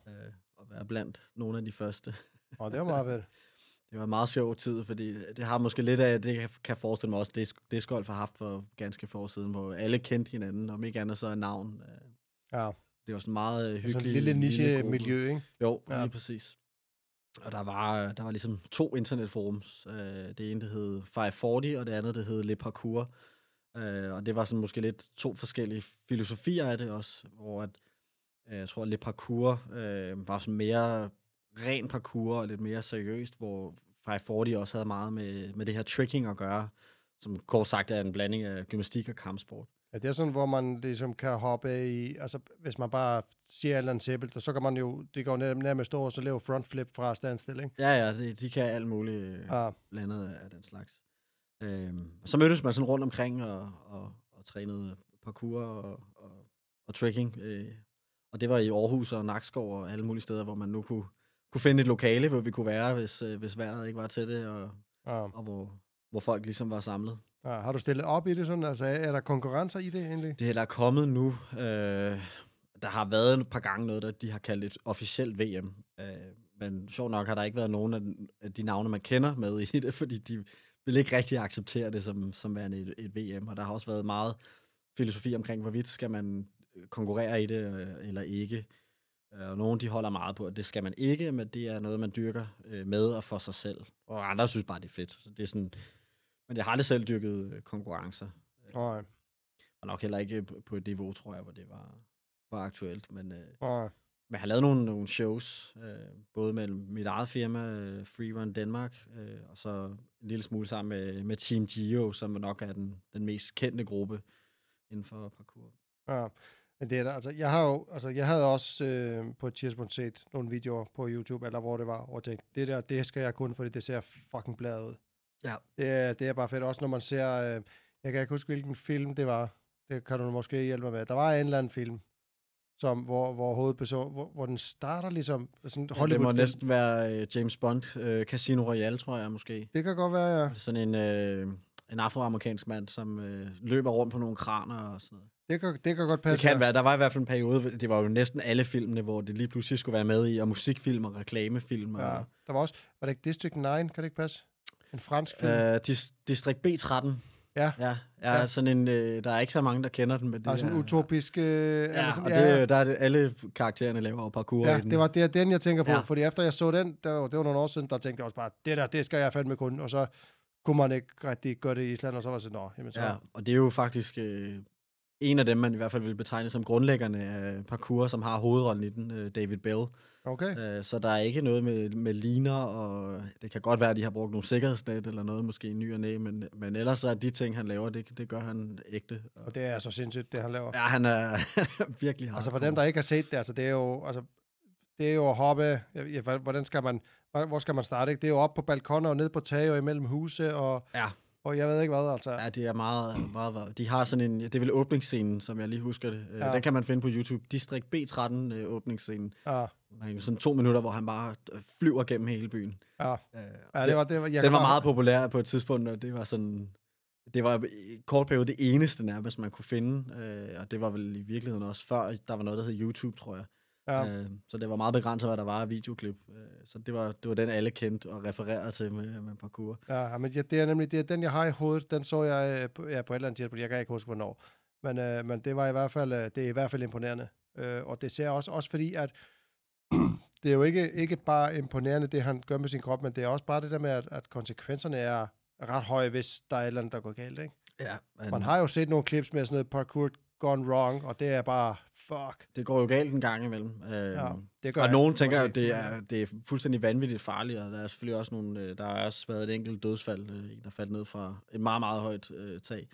B: at være blandt nogle af de første.
A: Og det var meget fedt.
B: Det var en meget sjov tid, fordi det har måske lidt af, det kan- jeg forestille mig også, det Discgolf har haft for ganske få år siden, hvor alle kendte hinanden, om ikke andet så er navn. øh,
A: Ja.
B: Det var sådan meget øh,
A: Sådan
B: hyggeligt.
A: en lille niche-miljø, ikke?
B: Jo,
A: Ja.
B: lige præcis. Og der var, der var ligesom to internetforums. Øh, det ene, det hed 540, og det andet, det hed Le Parcours. Øh, og det var sådan måske lidt to forskellige filosofier af det også, hvor at, øh, jeg tror, Le Parcours øh, var sådan mere ren parkour og lidt mere seriøst, hvor 540 også havde meget med, med det her tricking at gøre, som kort sagt er en blanding af gymnastik og kampsport.
A: Ja, det er sådan, hvor man ligesom kan hoppe i, altså hvis man bare siger et eller andet simpelt, så kan man jo, det går nærmest stå og så lave frontflip fra standstill, ikke?
B: Ja, ja, de, de kan alt muligt øh,
A: Ja,
B: blandet af den slags. Øhm, og så mødtes man sådan rundt omkring og, og, og trænede parkour og, og, og trekking. Øh, og det var i Aarhus og Nakskov og alle mulige steder, hvor man nu kunne, kunne finde et lokale, hvor vi kunne være, hvis, øh, hvis vejret ikke var til det, og,
A: ja,
B: og hvor, hvor folk ligesom var samlet
A: ja. Har du stillet op i det sådan? Altså, er der konkurrencer i det egentlig?
B: Det er der er kommet nu. Øh, der har været et par gange noget, der de har kaldt et officielt VM. Øh, men sjovt nok har der ikke været nogen af de navne, man kender med i det, fordi de vil ikke rigtig acceptere det som, som værende et, et VM. Og der har også været meget filosofi omkring, hvorvidt skal man øh, konkurrere i det øh, eller ikke. Øh, og nogle de holder meget på, at det skal man ikke, men det er noget, man dyrker med og for sig selv. Og andre synes bare, det er fedt. Så det er sådan, men jeg har aldrig selv dyrket øh, konkurrencer.
A: Nej,
B: Og nok heller ikke på på et niveau, tror jeg, hvor det var, var aktuelt. Men, øh,
A: nej.
B: men jeg har lavet nogle, nogle shows, øh, både med mit eget firma, øh, Free Run Danmark, øh, og så en lille smule sammen med, med Team Geo, som nok er den, den mest kendte gruppe inden for parkour.
A: Ja, men det er der, altså, jeg har jo, altså, jeg havde også øh, på et tidspunkt set nogle videoer på YouTube, eller hvor det var, og tænkte, det der, det skal jeg kun, fordi det ser fucking bladet ud.
B: Ja.
A: Det er, det er bare fedt, også når man ser, øh, jeg kan ikke huske, hvilken film det var, det kan du måske hjælpe mig med. Der var en eller anden film, som, hvor, hvor hovedperson, hvor, hvor den starter ligesom, sådan en
B: Ja, det
A: hollywood
B: må næsten være øh, James Bond, øh, Casino Royale, tror jeg måske.
A: Det kan godt være, ja.
B: Sådan en, øh, en afroamerikansk mand, som øh, løber rundt på nogle kraner og sådan noget.
A: Det kan, det kan godt
B: Det
A: passe.
B: kan
A: ja.
B: være. Der var i hvert fald en periode, det var jo næsten alle filmene, hvor det lige pludselig skulle være med i, og musikfilm og reklamefilm.
A: Ja.
B: Og,
A: Der var også, var det ikke District 9, kan det ikke passe? En fransk film.
B: øh, dis, Distrikt B13.
A: Ja.
B: Ja,
A: Ja.
B: ja, sådan en, øh, der er ikke så mange, der kender den. Men det
A: der er sådan en utopisk... Øh,
B: Ja,
A: sådan,
B: og det, der er det, alle karaktererne laver parkour
A: Ja,
B: i den.
A: det var det er den, jeg tænker på. Ja.
B: Ja.
A: Fordi efter jeg så den, der, var- det var nogle år siden, der tænkte jeg også bare, det der, det skal jeg fandme kun. Og så kunne man ikke rigtig gøre det i Island, og så var det sådan, nå, jamen så...
B: Ja, og det er jo faktisk øh, en af dem, man i hvert fald vil betegne som grundlæggerne af parkour, som har hovedrollen i den, øh, David Bell.
A: Okay.
B: Øh, så der er ikke noget med, med liner, og det kan godt være, at de har brugt nogle sikkerhedsnet eller noget, måske i ny og næ, men, men ellers så er de ting, han laver, det, det gør han ægte. Og,
A: Og det er så sindssygt, det han laver.
B: ja, han er virkelig hardcore.
A: altså for dem, der ikke har set det, altså det er jo... Altså, det er jo at hoppe... Ja, hvordan skal man... hvor- skal man starte? Ikke? Det er jo op på balkoner og ned på tage og imellem huse, og
B: Ja.
A: Og jeg ved ikke hvad, altså.
B: Ja, det er meget, meget. De har sådan en, det er vel åbningsscenen, som jeg lige husker det. Ja.
A: Ja.
B: Den kan man finde på YouTube. District B13 øh, åbningsscenen.
A: Ja,
B: Sådan to minutter, hvor han bare øh, flyver gennem hele byen.
A: ja.
B: Øh,
A: ja det var, det var, jeg
B: den var meget populær på et tidspunkt, og det var sådan... Det var i kort periode det eneste nærmest, man kunne finde. Øh, og det var vel i virkeligheden også før, der var noget, der hed YouTube, tror jeg.
A: Ja.
B: Øh, så det var meget begrænset, hvad der var af videoklip. Øh, så det var, det var den, alle kendte og refererede til med, med parkour.
A: Ja, men ja, det er nemlig det er den, jeg har i hovedet. Den så jeg øh, på, ja, på et eller andet tidspunkt. Jeg kan ikke huske, hvornår. Men, øh, men det var i hvert fald, øh, det er i hvert fald imponerende. Øh, og det ser også, også fordi, at det er jo ikke, ikke bare imponerende, det han gør med sin krop, men det er også bare det der med, at, at konsekvenserne er ret høje, hvis der er et eller andet, der går galt. Ikke?
B: Ja,
A: Man har jo set nogle clips med sådan noget parkour gone wrong, og det er bare, fuck.
B: Det går jo galt en gang imellem. Øh,
A: Ja, det gør
B: og
A: jeg.
B: nogen tænker jo, det er, det er fuldstændig vanvittigt farligt, og der er selvfølgelig også nogle, øh, der er også været et enkelt dødsfald, øh, en der faldt ned fra et meget, meget højt øh, tag.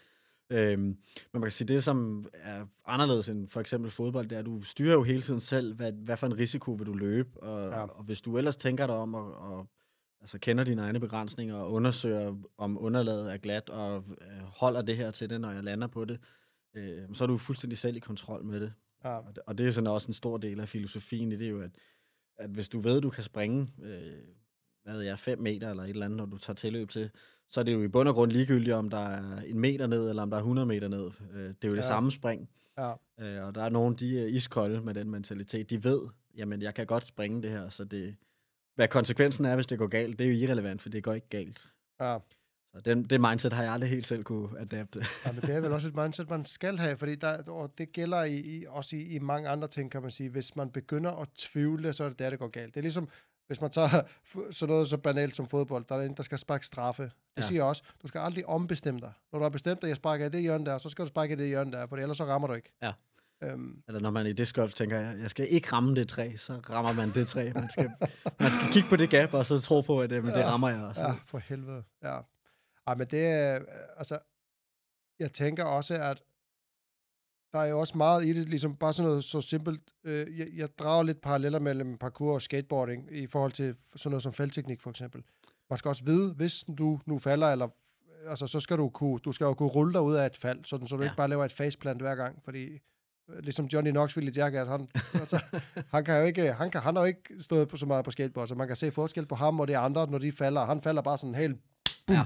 B: Øhm, men man kan sige, det som er anderledes end for eksempel fodbold, det er, at du styrer jo hele tiden selv, hvad, hvad for en risiko vil du løbe, og,
A: Ja.
B: og hvis du ellers tænker dig om, og, og altså kender dine egne begrænsninger, og undersøger, om underlaget er glat, og øh, holder det her til det, når jeg lander på det, øh, så er du fuldstændig selv i kontrol med det.
A: Ja,
B: Og det, og det er sådan også en stor del af filosofien i det, er jo, at, at hvis du ved, du kan springe, øh, hvad ved jeg, 5 meter eller et eller andet, når du tager tilløb til, så er det jo i bund og grund ligegyldigt, om der er en meter ned, eller om der er 100 meter ned. Øh, det er jo det
A: Ja.
B: samme spring.
A: ja,
B: Øh, og der er nogen, de er iskolde med den mentalitet. De ved, jamen jeg kan godt springe det her, så det, hvad konsekvensen er, hvis det går galt, det er jo irrelevant, for det går ikke galt.
A: ja.
B: Så den, det mindset har jeg aldrig helt selv kunne adapte.
A: Ja, men det er vel også et mindset, man skal have, fordi der, og det gælder i, i, også i, i mange andre ting, kan man sige. Hvis man begynder at tvivle, så er det der, det går galt. Det er ligesom, hvis man tager sådan noget så banalt som fodbold, der er en, der skal sparke straffe. Det ja. Siger også, du skal aldrig ombestemme dig. Når du har bestemt dig, at jeg sparker i det hjørne der, så skal du sparke i det hjørne der, for ellers så rammer du ikke.
B: Ja.
A: Øhm,
B: Eller når man i disc golf tænker, jeg, jeg skal ikke ramme det træ, så rammer man det træ. Man skal, man skal kigge på det gap, og så tro på, at det
A: Ja.
B: rammer jeg også.
A: Ja, for helvede. Ja. Ej, men det er, øh, altså, jeg tænker også, at der er jo også meget i det, ligesom bare sådan noget så simpelt. Øh, jeg, jeg drager lidt paralleller mellem parkour og skateboarding i forhold til sådan noget som faldteknik for eksempel. Man skal også vide, hvis du nu falder, eller altså, så skal du kunne, du skal jo kunne rulle dig ud af et fald, sådan, så du ja.
B: Ja.
A: ikke bare laver et faceplant hver gang, fordi øh, ligesom Johnny Knoxville i Jackass, han, altså, han kan jo ikke, han, kan, han har jo ikke stået på så meget på skateboard, så man kan se forskel på ham og de andre, når de falder. Han falder bare sådan helt, boom. Ja.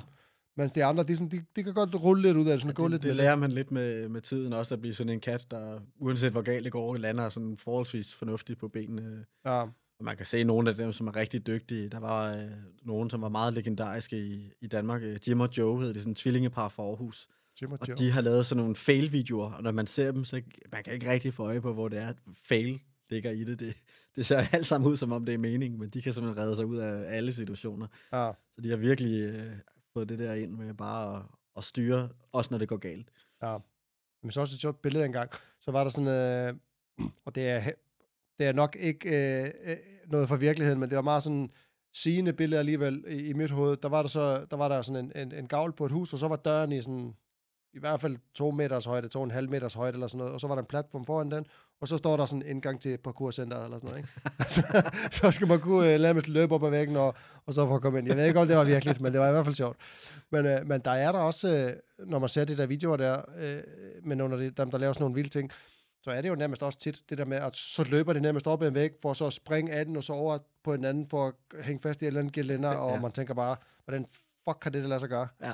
B: Ja.
A: Men de andre, de, sådan, de, de kan godt rulle lidt ud af det, sådan gå
B: det,
A: lidt
B: det lærer man lidt med, med tiden også, at blive sådan en kat, der uanset hvor galt det går, lander sådan forholdsvis fornuftigt på benene.
A: Ja,
B: Og man kan se nogle af dem, som er rigtig dygtige. Der var øh, nogen, som var meget legendariske i, i Danmark. Øh, Jim og Joe hed det, sådan en tvillingepar fra Aarhus.
A: Jim og
B: Og
A: Joe.
B: de har lavet sådan nogle fail-videoer, og når man ser dem, så man kan ikke rigtig få øje på, hvor det er, at fail ligger i det. det. Det ser alt sammen ud, som om det er meningen, men de kan simpelthen redde sig ud af alle situationer.
A: Ja,
B: Så de har virkelig øh, fået det der ind med bare at, at styre, også når det går galt.
A: ja. Men så også et sjovt billede engang. Så var der sådan, øh, og det er, det er nok ikke øh, øh, noget fra virkeligheden, men det var meget sådan sigende billede alligevel i, i mit hoved. Der var der så, der var der sådan en, en, en gavl på et hus, og så var døren i sådan, i hvert fald to meters højde, to og en halv meters højde eller sådan noget, og så var der en platform foran den, og så står der sådan en indgang til parkourcenteret eller sådan noget, ikke? så, skal man kunne øh, nærmest løbe op ad væggen, og, og så få komme ind. Jeg ved ikke, om det var virkeligt, men det var i hvert fald sjovt. Men, øh, men der er der også, øh, når man ser de der videoer der, med nogle af de, dem, der laver sådan nogle vilde ting, så er det jo nærmest også tit det der med, at så løber de nærmest op ad en væg, for så at springe af den, og så over på en anden, for at hænge fast i et eller andet gelænder, ja. og
B: Ja.
A: man tænker bare, hvordan fuck kan det lade sig gøre?
B: Ja.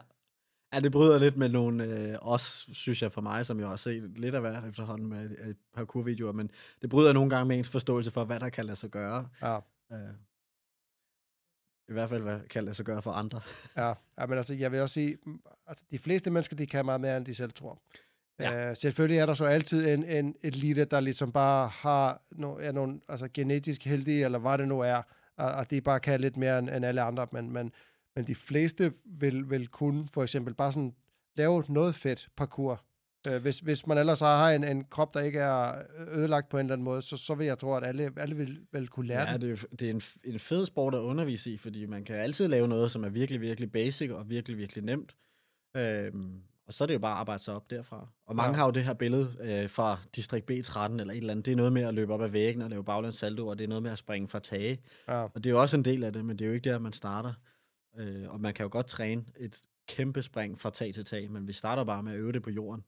B: Ja, det bryder lidt med nogle, øh, også synes jeg for mig, som jeg har set lidt af hvert efterhånden med øh, parkour-videoer, men det bryder nogle gange med ens forståelse for, hvad der kan lade sig gøre.
A: Ja.
B: Øh, I hvert fald, hvad kan lade sig gøre for andre.
A: Ja, ja men altså, jeg vil også sige, mm, altså, de fleste mennesker, de kan meget mere, end de selv tror. Ja. Uh, selvfølgelig er der så altid en, en elite, der ligesom bare har no, er nogle altså, genetisk heldige, eller hvad det nu er, og, og de bare kan lidt mere end, end alle andre, men, men, men de fleste vil, vil kunne for eksempel bare sådan lave noget fedt parkour. Uh, hvis, hvis man ellers har en, en krop, der ikke er ødelagt på en eller anden måde, så, så vil jeg tro, at alle, alle vil, vil kunne lære
B: Ja,
A: det.
B: det er, det er en, en fed sport at undervise i, fordi man kan altid lave noget, som er virkelig, virkelig basic og virkelig, virkelig nemt. Øhm, og så er det jo bare at arbejde sig op derfra. Og mange
A: Ja.
B: har jo det her billede øh, fra Distrikt B13 eller et eller andet. Det er noget med at løbe op ad væggen og lave baglæns salto, og det er noget med at springe fra tage.
A: Ja,
B: Og det er jo også en del af det, men det er jo ikke der, man starter. Øh, og man kan jo godt træne et kæmpe spring fra tag til tag, men vi starter bare med at øve det på jorden.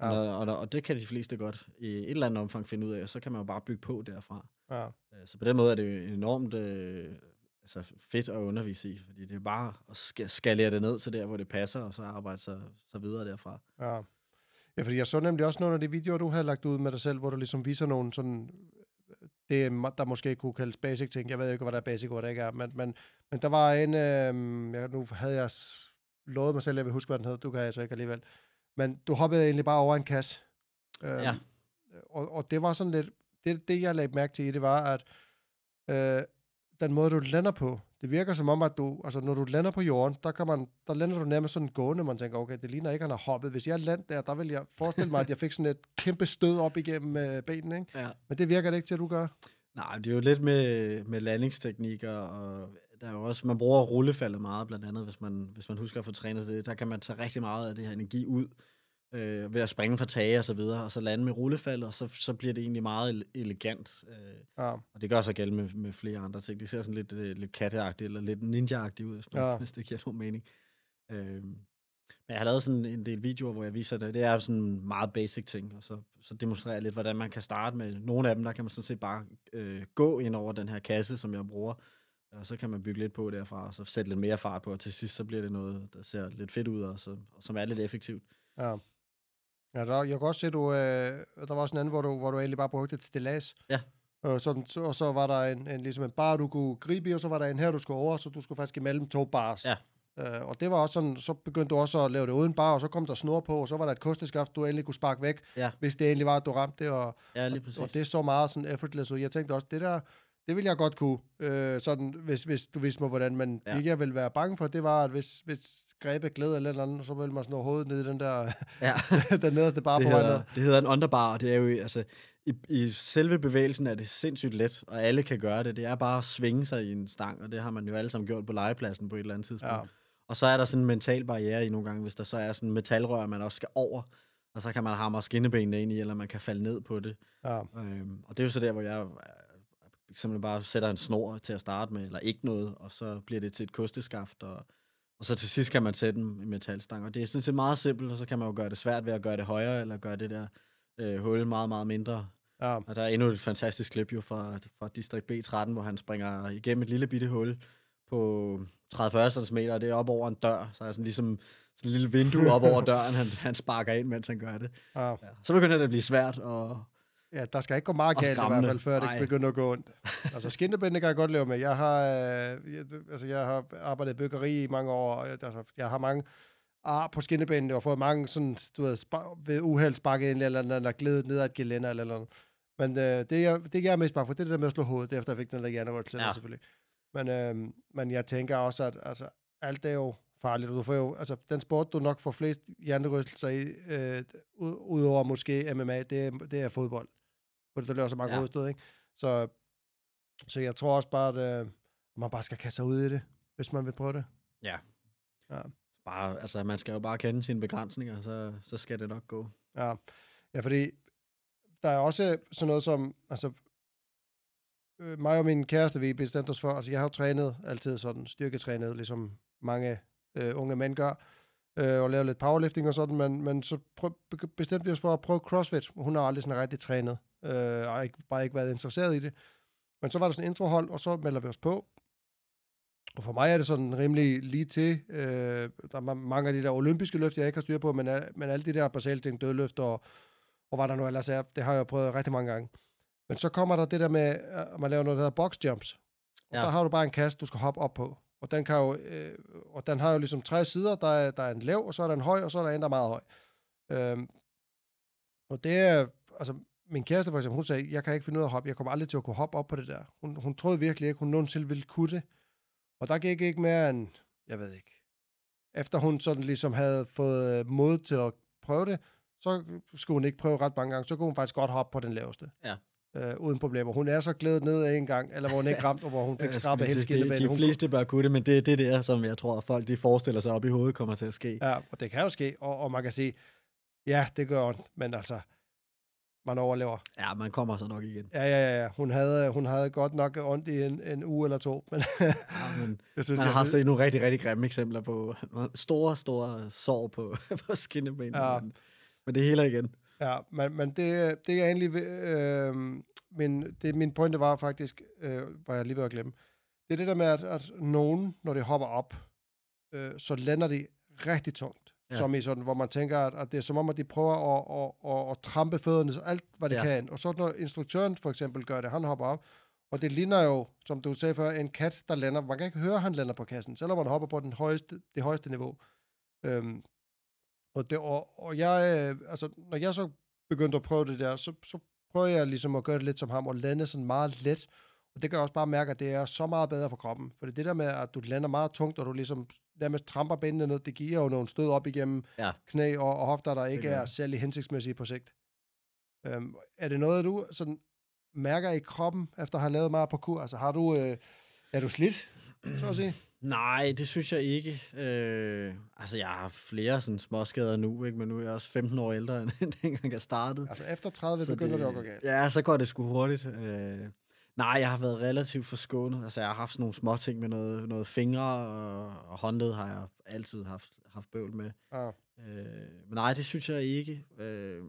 A: Ja.
B: Og, og, og det kan de fleste godt i et eller andet omfang finde ud af, og så kan man jo bare bygge på derfra.
A: Ja.
B: Øh, Så på den måde er det jo enormt øh, altså fedt at undervise i, fordi det er bare at ska- skalere det ned til der, hvor det passer, og så arbejde sig, så videre derfra.
A: Ja. Ja, fordi jeg så nemlig også nogle af de videoer, du havde lagt ud med dig selv, hvor du ligesom viser nogle sådan, det der måske kunne kaldes basic ting. Jeg ved ikke, hvad der er basic, og hvad der ikke er, men, men, men der var en, øh, jeg, nu havde jeg lovet mig selv, at jeg vil huske, hvad den hed, du kan jeg så ikke alligevel. Men du hoppede egentlig bare over en kasse. Øh,
B: Ja.
A: Og, og det var sådan lidt, det, det jeg lagde mærke til i det var, at øh, den måde, du lander på, det virker som om, at du, altså når du lander på jorden, der, kan man, der lander du nærmest sådan gående, man tænker, okay, det ligner ikke, han har hoppet. Hvis jeg landte der, der vil jeg forestille mig, at jeg fik sådan et kæmpe stød op igennem øh, benene, ikke?
B: Ja.
A: Men det virker det ikke til, at du gør.
B: Nej, det er jo lidt med, med landingsteknikker, og der er jo også, man bruger rullefaldet meget, blandt andet, hvis man, hvis man husker at få trænet det. Der kan man tage rigtig meget af det her energi ud, øh, ved at springe fra tage og så videre, og så lande med rullefaldet, og så, så bliver det egentlig meget ele- elegant. Øh,
A: Ja.
B: og det gør sig gældende med, med flere andre ting. Det ser sådan lidt, øh, lidt katteagtigt, eller lidt ninja-agtigt ud, hvis, man,
A: ja.
B: hvis det giver nogen mening. Øh, men jeg har lavet sådan en del videoer, hvor jeg viser det. Det er sådan meget basic ting, og så, så demonstrerer jeg lidt, hvordan man kan starte med. Nogle af dem, der kan man sådan set bare øh, gå ind over den her kasse, som jeg bruger, og så kan man bygge lidt på derfra, og så sætte lidt mere fart på, og til sidst så bliver det noget, der ser lidt fedt ud, og, så, og som er lidt effektivt.
A: Ja. Ja, der, jeg kan også se, du, øh, der var også en anden, hvor du, hvor du egentlig bare brugte et stillads.
B: Ja.
A: Og, sådan, så, og så var der en, en, ligesom en bar, du kunne gribe i, og så var der en her, du skulle over, så du skulle faktisk imellem to bars.
B: Ja.
A: Øh, og det var også sådan, så begyndte du også at lave det uden bar, og så kom der snor på, og så var der et kosteskaft, du endelig kunne sparke væk,
B: Ja.
A: hvis det egentlig var, at du ramte det, og,
B: Ja, lige præcis.
A: og det så meget sådan effortless ud. Jeg tænkte også, det der, det vil jeg godt kunne, øh, sådan, hvis, hvis du vidste mig, hvordan, men ja. Det jeg ville være bange for, det var, at hvis, hvis grebet glæde eller et eller andet, så ville man slå hovedet ned i den der,
B: ja.
A: den nederste bar
B: det,
A: på
B: hedder, det hedder en underbar, og det er jo, altså, i, i selve bevægelsen er det sindssygt let, og alle kan gøre det. Det er bare at svinge sig i en stang, og det har man jo alle sammen gjort på legepladsen på et eller andet tidspunkt.
A: Ja.
B: Og så er der sådan en mental barriere i nogle gange, hvis der så er sådan en metalrør, man også skal over, og så kan man hamre skinnebenene ind i, eller man kan falde ned på det.
A: Ja.
B: Øhm, og det er jo så der, hvor jeg simpelthen bare sætter en snor til at starte med, eller ikke noget, og så bliver det til et kosteskaft, og, og så til sidst kan man sætte en metalstang. Og det er sådan set meget simpelt, og så kan man jo gøre det svært ved at gøre det højere, eller gøre det der øh, hul meget, meget mindre.
A: Ja.
B: Og der er endnu et fantastisk klip jo fra, fra District B13, hvor han springer igennem et lille bitte hul på 30-40 cm, og det er op over en dør, så er sådan ligesom sådan et lille vindue op over døren, han, han sparker ind, mens han gør det.
A: Ja.
B: Ja. Så begynder det at blive svært, og
A: ja, der skal ikke gå meget galt i hvert fald, før
B: Nej.
A: det begynder at gå ondt. altså skinnebændene kan jeg godt leve med. Jeg har, øh, jeg, altså, jeg har arbejdet i byggeri i mange år, og jeg, altså, jeg har mange ar på skinnebændene, og fået mange sådan, du ved, spa- ved uheld sparket ind, eller, eller, eller glædet ned ad et gelænder, eller, noget. Men øh, det, jeg, det, jeg er mest bange for, det er det der med at slå hovedet, efter jeg fik den der hjernerystelse, ja. Selvfølgelig. Men, øh, men jeg tænker også, at altså, alt er jo farligt, du får jo, altså, den sport, du nok får flest hjernerystelser i, øh, ud, udover måske MMA, det er, det er fodbold. Fordi der løber så mange ja. Hovedstød, ikke? Så, så jeg tror også bare, at øh, man bare skal kaste sig ud i det, hvis man vil prøve det.
B: Ja.
A: Ja.
B: Bare, altså, man skal jo bare kende sine begrænsninger, så, så skal det nok gå.
A: Ja, ja fordi der er også sådan noget som, altså, øh, mig og min kæreste, vi bestemte os for, altså jeg har jo trænet altid sådan, styrketrænet, ligesom mange øh, unge mænd gør, øh, og lavet lidt powerlifting og sådan, men, men så prøv, be- bestemte vi os for at prøve CrossFit. Hun har aldrig sådan rigtig trænet, øh, og ikke, bare ikke været interesseret i det. Men så var der sådan en introhold, og så melder vi os på. Og for mig er det sådan rimelig lige til. Øh, der er ma- mange af de der olympiske løft, jeg ikke har styr på, men, men alle de der basale ting, dødløft og, og hvad der nu ellers er, det har jeg prøvet rigtig mange gange. Men så kommer der det der med, at man laver noget, der hedder box jumps. Og ja. Der har du bare en kast, du skal hoppe op på. Og den, kan jo, øh, og den har jo ligesom tre sider. Der er, der er en lav, og så er der en høj, og så er der en, der er meget høj. Øhm, og det er, altså min kæreste for eksempel, hun sagde, jeg kan ikke finde ud af at hoppe, jeg kommer aldrig til at kunne hoppe op på det der. Hun, hun troede virkelig ikke, hun nogensinde ville kunne det. Og der gik ikke mere end, jeg ved ikke, efter hun sådan ligesom havde fået øh, mod til at prøve det, så skulle hun ikke prøve ret mange gange, så kunne hun faktisk godt hoppe på den laveste.
B: Ja.
A: Øh, uden problemer. Hun er så glædet ned af en gang, eller hvor hun ikke ramt, og hvor hun fik skrabet hele skinnebenet.
B: De, de fleste bør kunne det, men det er det der, som jeg tror, at folk de forestiller sig op i hovedet kommer til at ske.
A: Ja, og det kan jo ske, og, og man kan sige, ja, det gør ondt, men altså, man overlever.
B: Ja, man kommer så nok igen.
A: Ja, ja, ja. Hun havde, hun havde godt nok ondt i en, en uge eller to. Men
B: Ja, men
A: jeg synes,
B: man
A: jeg
B: har
A: synes,
B: set nogle rigtig, rigtig grimme eksempler på store, store sår på, på skinnebenene.
A: Ja.
B: Men, men det heler igen.
A: Ja, men, men det, det er egentlig... Øh, min, det, min pointe var faktisk, øh, var jeg lige ved at glemme, det er det der med, at, at nogen, når de hopper op, øh, så lander de rigtig tungt. Ja. Som i sådan, hvor man tænker, at, at det er som om, at de prøver at, at, at, at trampe fødderne, så alt, hvad de. Ja. kan. Og så når instruktøren for eksempel gør det, han hopper op, og det ligner jo, som du sagde før, en kat, der lander. Man kan ikke høre, at han lander på kassen, selvom man hopper på den højeste, det højeste niveau. Øhm, og, det, og, og jeg, øh, altså, når jeg så begyndte at prøve det der, så, så prøver jeg ligesom at gøre det lidt som ham, og lande sådan meget let. Og det kan jeg også bare mærke, at det er så meget bedre for kroppen. For det der med, at du lander meget tungt, og du ligesom nærmest tramper benene ned, det giver jo nogle stød op igennem
B: Ja.
A: knæ og, og hofter, der ikke er særlig hensigtsmæssige på sigt. Øhm, er det noget, du sådan mærker i kroppen, efter at have lavet meget parkour? Altså har du, øh, er du slidt, så at sige?
B: Nej, det synes jeg ikke. Øh, altså, jeg har flere sådan småskader nu, ikke? men nu er jeg også 15 år ældre, end dengang jeg startede.
A: Altså efter 30
B: Så
A: begynder det, det at gå galt.
B: Ja, så går det sgu hurtigt. Øh, nej, jeg har været relativt forskånet. Altså, jeg har haft sådan nogle små ting med noget, noget fingre og, og håndled har jeg altid haft, haft bøvl med.
A: Ja.
B: Øh, men nej, det synes jeg ikke. Øh,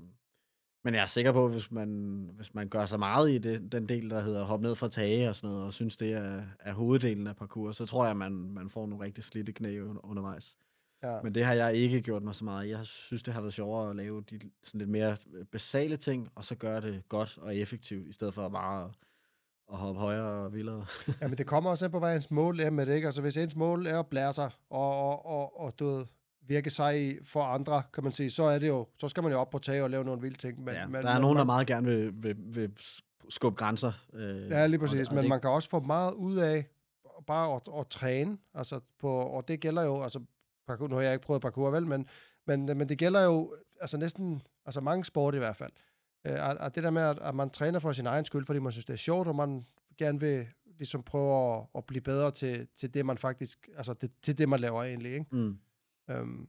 B: men jeg er sikker på, hvis man, hvis man gør så meget i det, den del, der hedder hoppe ned fra tage og sådan noget, og synes, det er, er hoveddelen af parkour, så tror jeg, man, man får nogle rigtig slidte knæ under, undervejs.
A: Ja.
B: Men det har jeg ikke gjort mig så meget. Jeg synes, det har været sjovere at lave de sådan lidt mere basale ting, og så gøre det godt og effektivt, i stedet for bare at, at hoppe højere og vildere.
A: Ja, men det kommer også ind på, hvad ens mål er med det, ikke? Altså, hvis ens mål er at blære sig, og, og, og, og du ved, virke sig for andre, kan man sige, så er det jo, så skal man jo op på tage og lave nogle vilde ting. Men,
B: ja,
A: men,
B: der er nogen, der
A: man,
B: meget gerne vil, vil, vil skubbe grænser. Øh,
A: Ja, lige
B: og-
A: præcis,
B: og
A: men
B: det-
A: man kan også få meget ud af bare at, at træne, altså på, og det gælder jo, altså parkour, nu har jeg ikke prøvet parkour, vel, men, men, men det gælder jo, altså næsten, altså mange sport i hvert fald, øh, at, at det der med, at, at man træner for sin egen skyld, fordi man synes, det er sjovt, og man gerne vil ligesom prøve at, at blive bedre til, til det, man faktisk, altså det, til det, man laver egentlig, ikke?
B: Mm.
A: Øhm,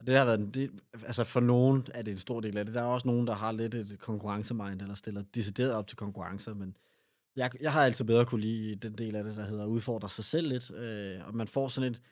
B: Og Det har været, en- det, altså for nogen er det en stor del af det. Der er også nogen, der har lidt et konkurrencemind, eller stiller decideret op til konkurrencer, men jeg, jeg har altid bedre kunne lide den del af det, der hedder udfordre sig selv lidt, øh, og man får sådan et,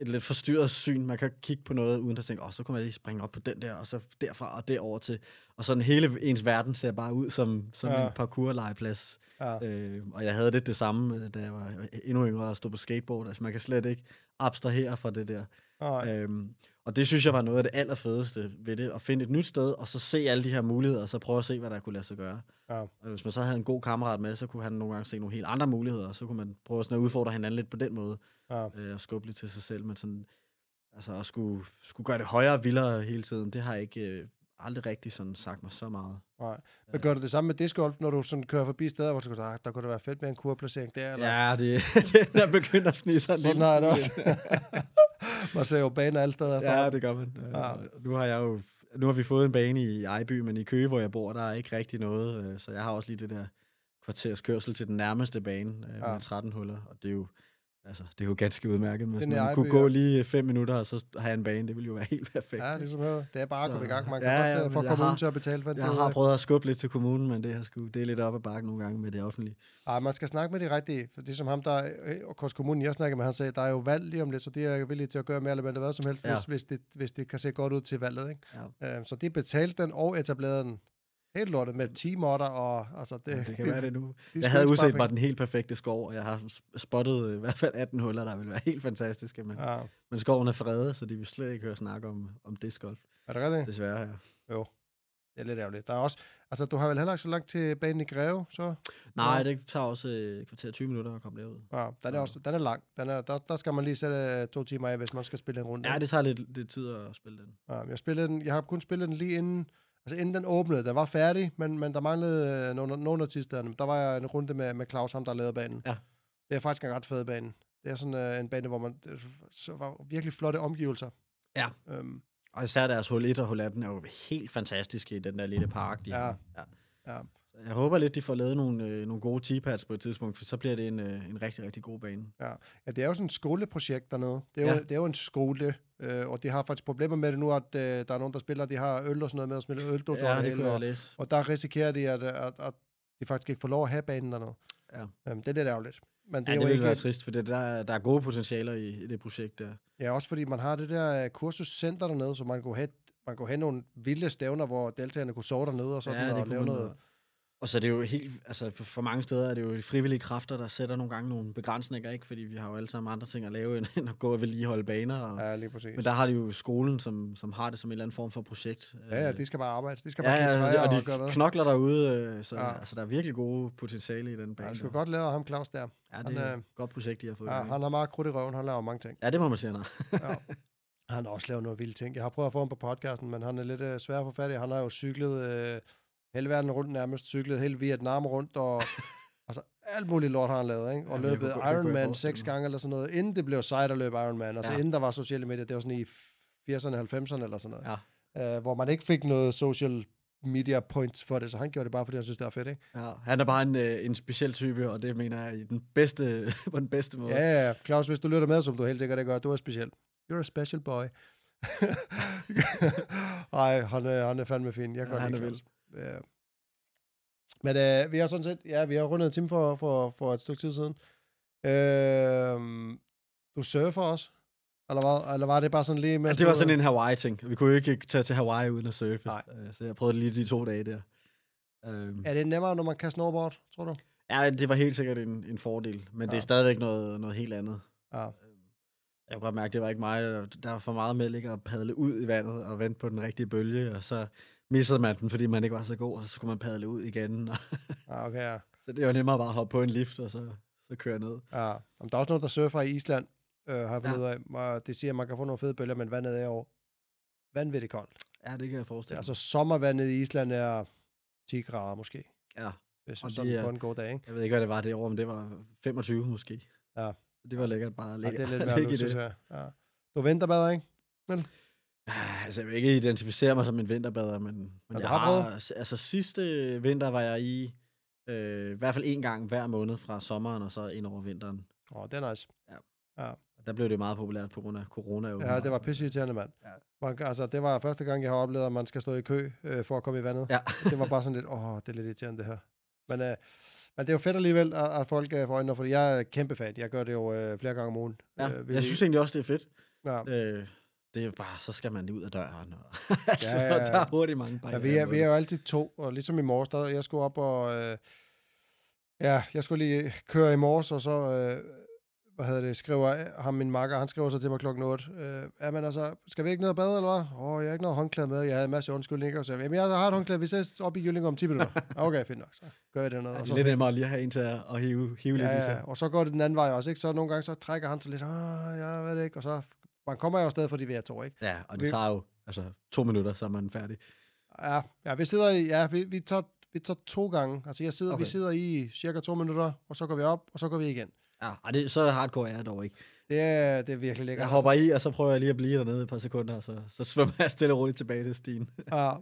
B: et lidt forstyrret syn. Man kan kigge på noget, uden at tænke, åh, oh, så kunne man lige springe op på den der, og så derfra og derover til. Og sådan hele ens verden ser bare ud som, som
A: Ja.
B: ja. en parkour-legeplads.
A: ja.
B: Øh, og jeg havde lidt det samme, øh, da jeg var endnu yngre og stod på skateboard. Altså, man kan slet ikke abstrahere fra det der.
A: Nej.
B: Øhm, og det synes jeg var noget af det allerfedeste ved det, at finde et nyt sted, og så se alle de her muligheder, og så prøve at se, hvad der kunne lade sig gøre.
A: Ja.
B: Og hvis man så havde en god kammerat med, så kunne han nogle gange se nogle helt andre muligheder, og så kunne man prøve sådan at udfordre hinanden lidt på den måde,
A: Ja.
B: øh, og skubbe lidt til sig selv, men sådan, altså at skulle, skulle gøre det højere og vildere hele tiden, det har jeg ikke øh, aldrig rigtig sådan sagt mig så meget.
A: Nej. Men gør du det samme med discgolf, når du sådan kører forbi steder, hvor du tænker, "Ah, der kunne det være fedt med en kurplacering der? Eller?
B: Ja, det, det der begynder at snige sig
A: det
B: smule
A: også. man ser jo baner alle steder.
B: Ja,
A: efterhånden.
B: det gør man.
A: Ja.
B: Ja. Nu har jeg jo nu har vi fået en bane i Ejby, men i Køge, hvor jeg bor, der er ikke rigtig noget. øh, Så jeg har også lige det der kvarters kørsel til den nærmeste bane øh,
A: Ja.
B: med 13 huller. Og det er jo, altså, det er jo ganske udmærket.
A: I
B: man kunne gå
A: ja.
B: lige fem minutter, og så har jeg en bane, det ville jo være helt perfekt.
A: Ja, ligesom her. Det er bare at komme i gang. Man kan
B: Ja,
A: ja,
B: ja,
A: godt
B: men
A: få
B: jeg
A: kommunen
B: har-
A: til at betale for en
B: jeg har
A: ikke?
B: prøvet at skubbe lidt til kommunen, men det, har sgu, det er lidt op ad bakke nogle gange med det offentlige.
A: Ej, man skal snakke med de rigtige. For det er som ham, der øh, og Kors Kommunen, jeg snakker med, han sagde, der er jo valg lige om lidt, så det er jeg villig til at gøre mere eller mindre hvad som helst, ja.
B: Ja.
A: hvis, hvis, det, hvis det kan se godt ud til valget. Ikke?
B: Ja.
A: Øh, så de betalte den og etablerede den helt lortet med 10 modder, og altså det,
B: Det, det kan det, være det nu.
A: de
B: Jeg havde udset mig den helt perfekte skov, og jeg har spottet øh, i hvert fald 18 huller, der ville være helt fantastiske. Men.
A: Ja.
B: men skoven er fredet, så de vil slet ikke høre snak om, om discgolf.
A: Er det rigtigt?
B: Desværre, ja.
A: Jo. Det er lidt ærgerligt. Der er også, altså du har vel heller ikke så langt til banen i Greve, så?
B: Nej,
A: Ja.
B: det tager også øh, kvarter 20 minutter at komme derud.
A: Ja, den er,
B: Ja.
A: også, den er lang. Den er, der, der skal man lige sætte øh, to timer af, hvis man skal spille en runde.
B: Ja, det tager lidt, lidt tid at spille den.
A: Ja, jeg, spillede den, jeg har kun spillet den lige inden, altså inden den åbnede. Den var færdig, men, men der manglede øh, nogle, nogle af. Der var jeg en runde med, med Claus, ham der lavede banen.
B: Ja.
A: Det er faktisk en ret fed bane. Det er sådan øh, en bane, hvor man det så var virkelig flotte omgivelser.
B: Ja.
A: Øhm,
B: Og især deres hul 1 og hul 18 er jo helt fantastiske i den der lille park, de
A: Ja.
B: har. Ja.
A: ja.
B: Jeg håber lidt, de får lavet nogle, øh, nogle gode T-pads på et tidspunkt, for så bliver det en, øh, en rigtig, rigtig god bane.
A: Ja. ja, det er jo sådan et skoleprojekt dernede. Det er, ja. Jo, det er jo en skole, øh, og de har faktisk problemer med det nu, at øh, der er nogen, der spiller, de har øl og sådan noget med at smide øldåser over
B: Ja, det kunne jeg
A: og,
B: læse.
A: og der risikerer de, at, at, at de faktisk ikke får lov at have banen dernede.
B: Ja.
A: Øhm, det er lidt ærgerligt. Men det
B: Ja,
A: er
B: det
A: jo
B: ville
A: ikke...
B: være trist, for det, der, der er gode potentialer i, i det projekt der.
A: Ja, også fordi man har det der uh, kursuscenter dernede, så man kunne have, man kunne have nogle vilde stævner, hvor deltagerne kunne sove dernede og sådan,
B: ja, det
A: og lave
B: man,
A: noget...
B: Og så er det jo helt, altså for, for mange steder er det jo de frivillige kræfter, der sætter nogle gange nogle begrænsninger, ikke? Fordi vi har jo alle sammen andre ting at lave, end, end at gå og vedligeholde baner. Og,
A: Ja, lige præcis.
B: Men der har de jo skolen, som, som har det som en eller anden form for projekt.
A: Ja, ja,
B: Øh,
A: de skal bare arbejde. De skal
B: ja,
A: bare
B: ja,
A: træer
B: og
A: og,
B: de knokler derude, øh, så
A: Ja.
B: ja. altså, der er virkelig gode potentiale i den
A: Ja,
B: bane.
A: det skulle godt lave ham Claus der.
B: Ja,
A: Han,
B: det er
A: øh,
B: et godt projekt, de har fået.
A: Ja,
B: Ja,
A: han har meget krudt i røven. Han laver mange ting.
B: ja, det må man sige, han har.
A: Ja. Han har også lavet noget vilde ting. Jeg har prøvet at få ham på podcasten, men han er lidt øh, svær at få fat i. Han har jo cyklet øh, hele verden rundt nærmest. Cyklet hele Vietnam rundt, og altså, alt muligt lort har han lavet, ikke? Og
B: jeg
A: løbet
B: kunne
A: Ironman seks gange eller sådan noget, inden det blev sejt at løbe Ironman. Altså
B: Ja.
A: inden der var sociale medier, det var sådan i 80'erne, 90'erne eller sådan noget.
B: Ja.
A: Øh, hvor man ikke fik noget social media points for det, så han gjorde det bare, fordi han synes, det var fedt, ikke?
B: Ja, han er bare en, øh, en speciel type, og det mener jeg i den bedste, på den bedste måde.
A: Ja, ja, ja. Claus, hvis du lytter med, som du helt sikkert ikke gør, du er speciel. You're a special boy. Ej, han er, han er fandme fin. Jeg kan
B: Ja,
A: godt
B: han
A: lide
B: er.
A: Ja. Men øh, vi har sådan set, ja, vi har rundet en time for, for, for et stykke tid siden. Øh, du surfer også? Eller, hvad? Eller var det bare sådan lige
B: Ja,
A: med...
B: det var sådan en Hawaii-ting. Vi kunne jo ikke tage til Hawaii uden at surfe.
A: Nej.
B: Øh, Så jeg prøvede det lige de to dage der. Øhm,
A: Er det nemmere, når man kan snowboard, tror du?
B: Ja, det var helt sikkert en, en fordel, men ja. det er stadigvæk noget, noget helt andet.
A: Ja.
B: Jeg kunne godt mærke, at det var ikke mig. Der- var for meget med at padle ud i vandet og vente på den rigtige bølge, og så missede man den, fordi man ikke var så god, og så skulle man padle ud igen.
A: Ja, okay, ja.
B: så det var nemmere bare at hoppe på en lift, og så, så køre ned.
A: ja. Jamen, der er også nogen, der surfer i Island, øh, har jeg fundet
B: Ja.
A: af. Og det siger, at man kan få nogle fede bølger, men vandet er jo vanvittigt koldt.
B: Ja, det kan jeg
A: Ja,
B: forestille
A: altså sommervandet i Island er 10 grader måske,
B: mig. Ja,
A: hvis
B: Og
A: sådan
B: de
A: på en god dag, ikke?
B: jeg ved ikke, hvad det var det år, men det var 25 måske.
A: Ja.
B: Det var lækkert bare at
A: Ja,
B: ligge,
A: det er lidt værd
B: ligge i
A: synes
B: det.
A: jeg. Ja. Du vinterbader, ikke?
B: Ah, Altså, jeg vil ikke identificere mig som en vinterbader, men, men jeg
A: har
B: har, altså sidste vinter var jeg i, øh, i hvert fald en gang hver måned fra sommeren og så ind over vinteren.
A: Åh, det er nice.
B: Og Der blev det meget populært på grund af corona.
A: Ja,
B: åbenbart.
A: det var pisseirriterende, mand.
B: Ja.
A: Man, altså, det var første gang, jeg har oplevet, at man skal stå i kø øh, for at komme i vandet.
B: Ja.
A: det var bare sådan lidt, åh, det er lidt irriterende, det her. Men, øh, men det er jo fedt alligevel, at, at folk øh, får øjnene, fordi jeg er kæmpe fan. Jeg gør det jo øh, flere gange om ugen.
B: Ja,
A: øh,
B: jeg synes egentlig også, det er fedt.
A: ja.
B: Øh, det er bare, så skal man lige ud af døren. Og, altså,
A: Ja, ja, ja.
B: der er hurtigt mange
A: Ja,
B: barrierer
A: vi er, vi er jo altid to, og ligesom i morges, der jeg skulle op og... Øh, ja, jeg skulle lige køre i morges, og så... Øh, hvad hedder det, skriver ham min makker, han skriver så til mig klokken 8. Øh, ja, men altså, skal vi ikke ned og bade, eller hvad? Åh, oh, jeg har ikke noget håndklæde med, jeg havde en masse undskyldninger, og så, jamen, jeg har et håndklæde, vi ses op i Jylling om 10 minutter. Okay, fint nok, så gør jeg det noget.
B: Ja, det
A: så,
B: er lidt nemmere lige at have en til at, hive, hive lidt i
A: ja,
B: sig.
A: ja, og så går det den anden vej også, ikke? Så nogle gange, så trækker han sig lidt, ah, jeg ved det ikke, og så, man kommer jo afsted, fordi vi er to, ikke?
B: Ja, og det
A: Vi-
B: tager jo altså, to minutter, så er man færdig.
A: Ja, ja vi sidder i, ja, vi, vi, tager, vi tager to gange. Altså, jeg sidder, okay. vi sidder i cirka to minutter, og så går vi op, og så går vi igen.
B: Ja, og det, så hardcore er jeg dog ikke.
A: Det er, det er virkelig lækkert.
B: Jeg hopper i, og så prøver jeg lige at blive dernede et par sekunder, og så, så svømmer jeg stille og roligt tilbage til stien.
A: Ja.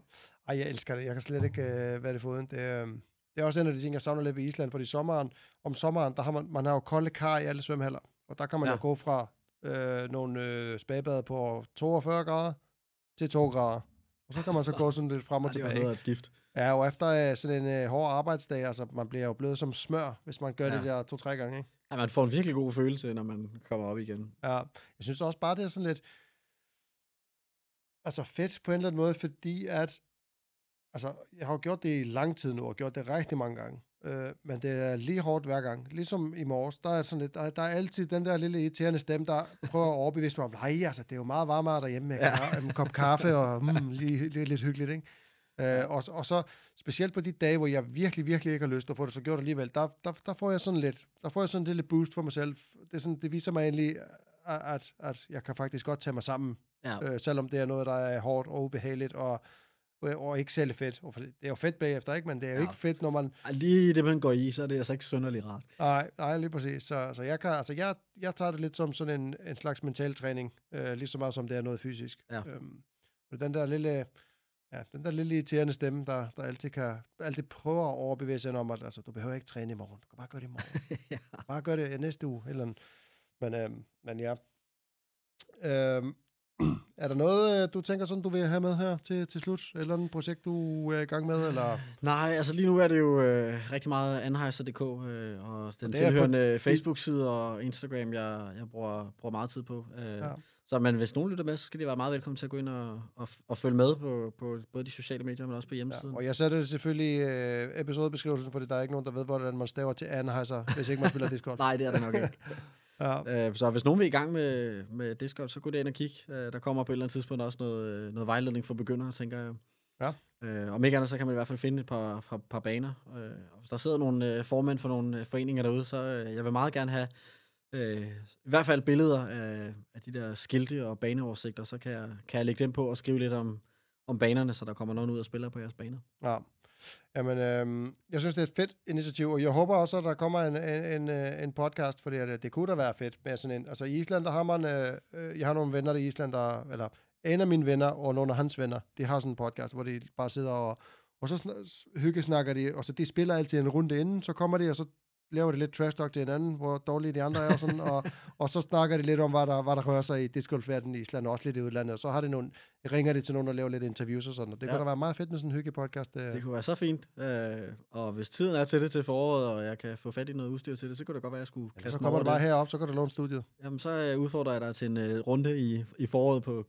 A: Ej, jeg elsker det. Jeg kan slet ikke uh, være det foruden. Det, uh, det er også en af de ting, jeg savner lidt ved Island, fordi sommeren, om sommeren, der har man, man har jo kolde kar i alle svømmehaller, og der kan man. Ja. jo gå fra uh, nogle uh, spagbade på 42 grader til 2 grader. Og så kan man så gå sådan lidt frem og
B: Ja, det
A: tilbage.
B: af et skift.
A: Ja, og efter uh, sådan en uh, hård arbejdsdag, altså man bliver jo blevet som smør, hvis man gør ja. Det der to-tre gange, ikke?
B: Ja, man får en virkelig god følelse, når man kommer op igen.
A: Ja, jeg synes også bare, det er sådan lidt, altså fedt på en eller anden måde, fordi at, altså, jeg har jo gjort det i lang tid nu, og gjort det rigtig mange gange, øh, men det er lige hårdt hver gang. Ligesom i morges, der er sådan lidt, der, der er altid den der lille irriterende stemme, der prøver at overbevise mig om, nej, altså, det er jo meget varmere derhjemme med ja. en kop kaffe, og mm, lige, lige lidt hyggeligt, ikke? Øh, og, og så specielt på de dage, hvor jeg virkelig, virkelig ikke har lyst til at få det så gjort alligevel, der, der, der får jeg sådan lidt, der får jeg sådan et lille boost for mig selv. Det, er sådan, det viser mig egentlig, at, at, at jeg kan faktisk godt tage mig sammen,
B: Ja,
A: øh, selvom det er noget, der er hårdt og ubehageligt, og, og, og ikke særlig fedt. Det er jo fedt bagefter, ikke? Men det er jo ja.
B: Ja.
A: ikke fedt, når man...
B: Ej, lige det, man går i, så er det altså ikke synderligt rart.
A: Nej, nej, lige præcis. Så, så jeg, kan, altså jeg, jeg tager det lidt som sådan en, en slags mental træning, øh, lige så meget som det er noget fysisk.
B: Ja.
A: Øhm, den der lille... Ja, den der lille irriterende stemme, der, der altid, kan, altid prøver at overbevise sig om, at altså, du behøver ikke træne i morgen. Du kan bare gøre det i morgen.
B: ja.
A: Bare gør det næste uge. Eller, men, øhm, men ja. Øhm, er der noget, øh, du tænker sådan, du vil have med her til, til slut? Et eller andet projekt, du er i gang med? Eller?
B: Nej, altså lige nu er det jo øh, rigtig meget Anheuser.dk øh, og den
A: det er på-
B: tilhørende Facebook-side og Instagram, jeg, jeg bruger, bruger meget tid på. Øh,
A: Ja.
B: ja. Så men hvis nogen lytter med, så skal de være meget velkommen til at gå ind og, og, og følge med på, på både de sociale medier, men også på
A: Ja,
B: hjemmesiden.
A: og jeg sætter det selvfølgelig i øh, episodebeskrivelsen, fordi der er ikke nogen, der ved, hvordan man staver til Anheuser, hvis ikke man spiller Discord.
B: Nej, det er det nok ikke.
A: Ja.
B: Øh, så hvis nogen vil i gang med, med Discord, så gå ind og kig. Øh, der kommer på et eller andet tidspunkt også noget, øh, noget vejledning for begyndere, tænker jeg.
A: Ja.
B: Øh, om ikke andet, så kan man i hvert fald finde et par, par, par baner. Øh, og hvis der sidder nogle øh, formænd for nogle øh, foreninger derude, så øh, jeg vil meget gerne have øh, i hvert fald billeder af, af de der skilte og baneoversigter, så kan jeg, kan jeg lægge dem på og skrive lidt om, om banerne, så der kommer nogen ud og spiller på jeres baner.
A: Ja. Jamen, øh, jeg synes, det er et fedt initiativ, og jeg håber også, at der kommer en, en, en, øh, en podcast, fordi det, øh, det kunne da være fedt med sådan en. Altså i Island, der har man, øh, øh, jeg har nogle venner i Island, der, eller en af mine venner og nogle af hans venner, de har sådan en podcast, hvor de bare sidder og, og så hygge hyggesnakker de, og så de spiller altid en runde inden, så kommer de, og så laver de lidt trash talk til hinanden, hvor dårlige de andre er, og, sådan, og, og så snakker de lidt om, hvad der, hvad der rører sig i discgolfverdenen i Island, og også lidt i udlandet, og så har de nogle, ringer de til nogen, der laver lidt interviews og sådan, og det ja.
B: Ja.
A: kunne da være meget fedt med sådan en hyggepodcast. Øh.
B: Det kunne være så fint. Øh, og hvis tiden er til det til foråret, og jeg kan få fat i noget udstyr til det, så kunne det godt være, at jeg skulle kaste
A: Så kommer du bare
B: det.
A: herop, så kan du låne studiet.
B: Jamen, så øh, udfordrer jeg dig til en øh, runde i, i foråret på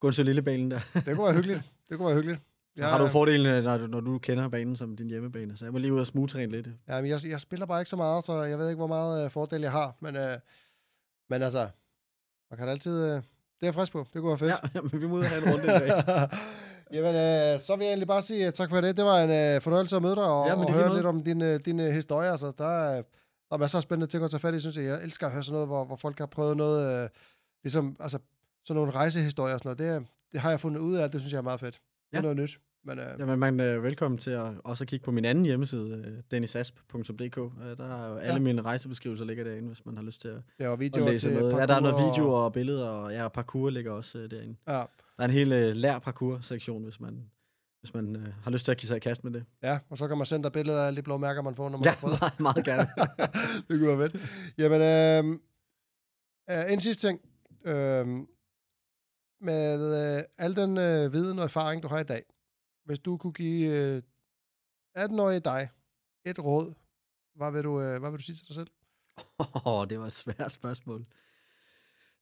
B: Gunsø Lillebanen der.
A: Det kunne være hyggeligt. Det kunne være hyggeligt.
B: Så har du fordelen, øh, når, du- når du kender banen som din hjemmebane. Så jeg må lige ud og smugtræne lidt.
A: Ja, men jeg, jeg spiller bare ikke så meget, så jeg ved ikke, hvor meget uh, fordel jeg har. Men, uh, men altså, man kan altid... Uh, det er jeg frisk på. Det kunne være fedt.
B: Ja, jamen, vi må ud og have en runde i dag.
A: Jamen, øh, så vil jeg egentlig bare sige øh, tak for det. Det var en øh, fornøjelse at møde dig og,
B: Ja, men
A: og
B: det
A: høre lidt om din, øh, din øh, historie. Altså, der, er, der er masser af spændende ting at tage fat i, synes jeg. Jeg elsker at høre sådan noget, hvor, hvor folk har prøvet noget, øh, ligesom, altså, sådan nogle rejsehistorier og sådan noget. Det, det har jeg fundet ud af, det synes jeg er meget fedt. Det er
B: Ja.
A: noget nyt. Men, øh,
B: Jamen, man er velkommen til at også at kigge på min anden hjemmeside, øh, dennisasp.dk. Øh, Der er jo alle
A: Ja.
B: mine rejsebeskrivelser ligger derinde, hvis man har lyst til at,
A: ja, og
B: at
A: videoer
B: læse
A: til
B: noget. Ja, der er noget
A: parkour og-
B: videoer og billeder, og ja, parkour ligger også øh, derinde.
A: Ja,
B: Der er en hel øh, lær parkour-sektion, hvis man, hvis man øh, har lyst til at give sig i kast med det.
A: ja, og så kan man sende dig billeder af alle de blå mærker, man får, når man
B: Ja,
A: har prøvet.
B: meget, meget gerne.
A: det kunne være fedt. Jamen, øh, øh, en sidste ting. Øh, med øh, al den øh, viden og erfaring, du har i dag, hvis du kunne give øh, 18-årige dig et råd, hvad vil, du, øh, hvad vil du sige til dig selv?
B: Åh, det var et svært spørgsmål.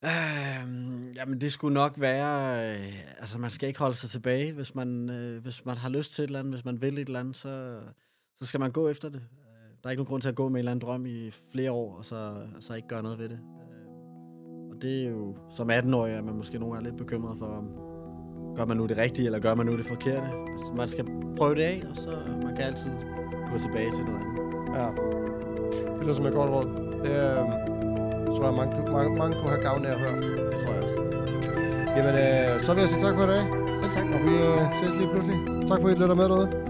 B: Øhm, jamen, det skulle nok være... Øh, altså, man skal ikke holde sig tilbage. Hvis man, øh, hvis man har lyst til et eller andet, hvis man vil et eller andet, så, så skal man gå efter det. Øh, der er ikke nogen grund til at gå med en eller anden drøm i flere år, og så, så ikke gøre noget ved det. Øh, og det er jo som 18-årig, at man måske nogle gange er lidt bekymret for, om gør man nu det rigtige, eller gør man nu det forkerte. Altså, man skal prøve det af, og så man kan altid gå tilbage til noget andet.
A: Ja, det lyder som et godt råd. Det øh, tror jeg, mange, mange, mange kunne have gavn af at høre.
B: Det tror jeg også.
A: Jamen, øh, så vil jeg sige tak for i dag,
B: Selv tak.
A: og vi øh, ses lige pludselig. Tak for, at I lytter med derude.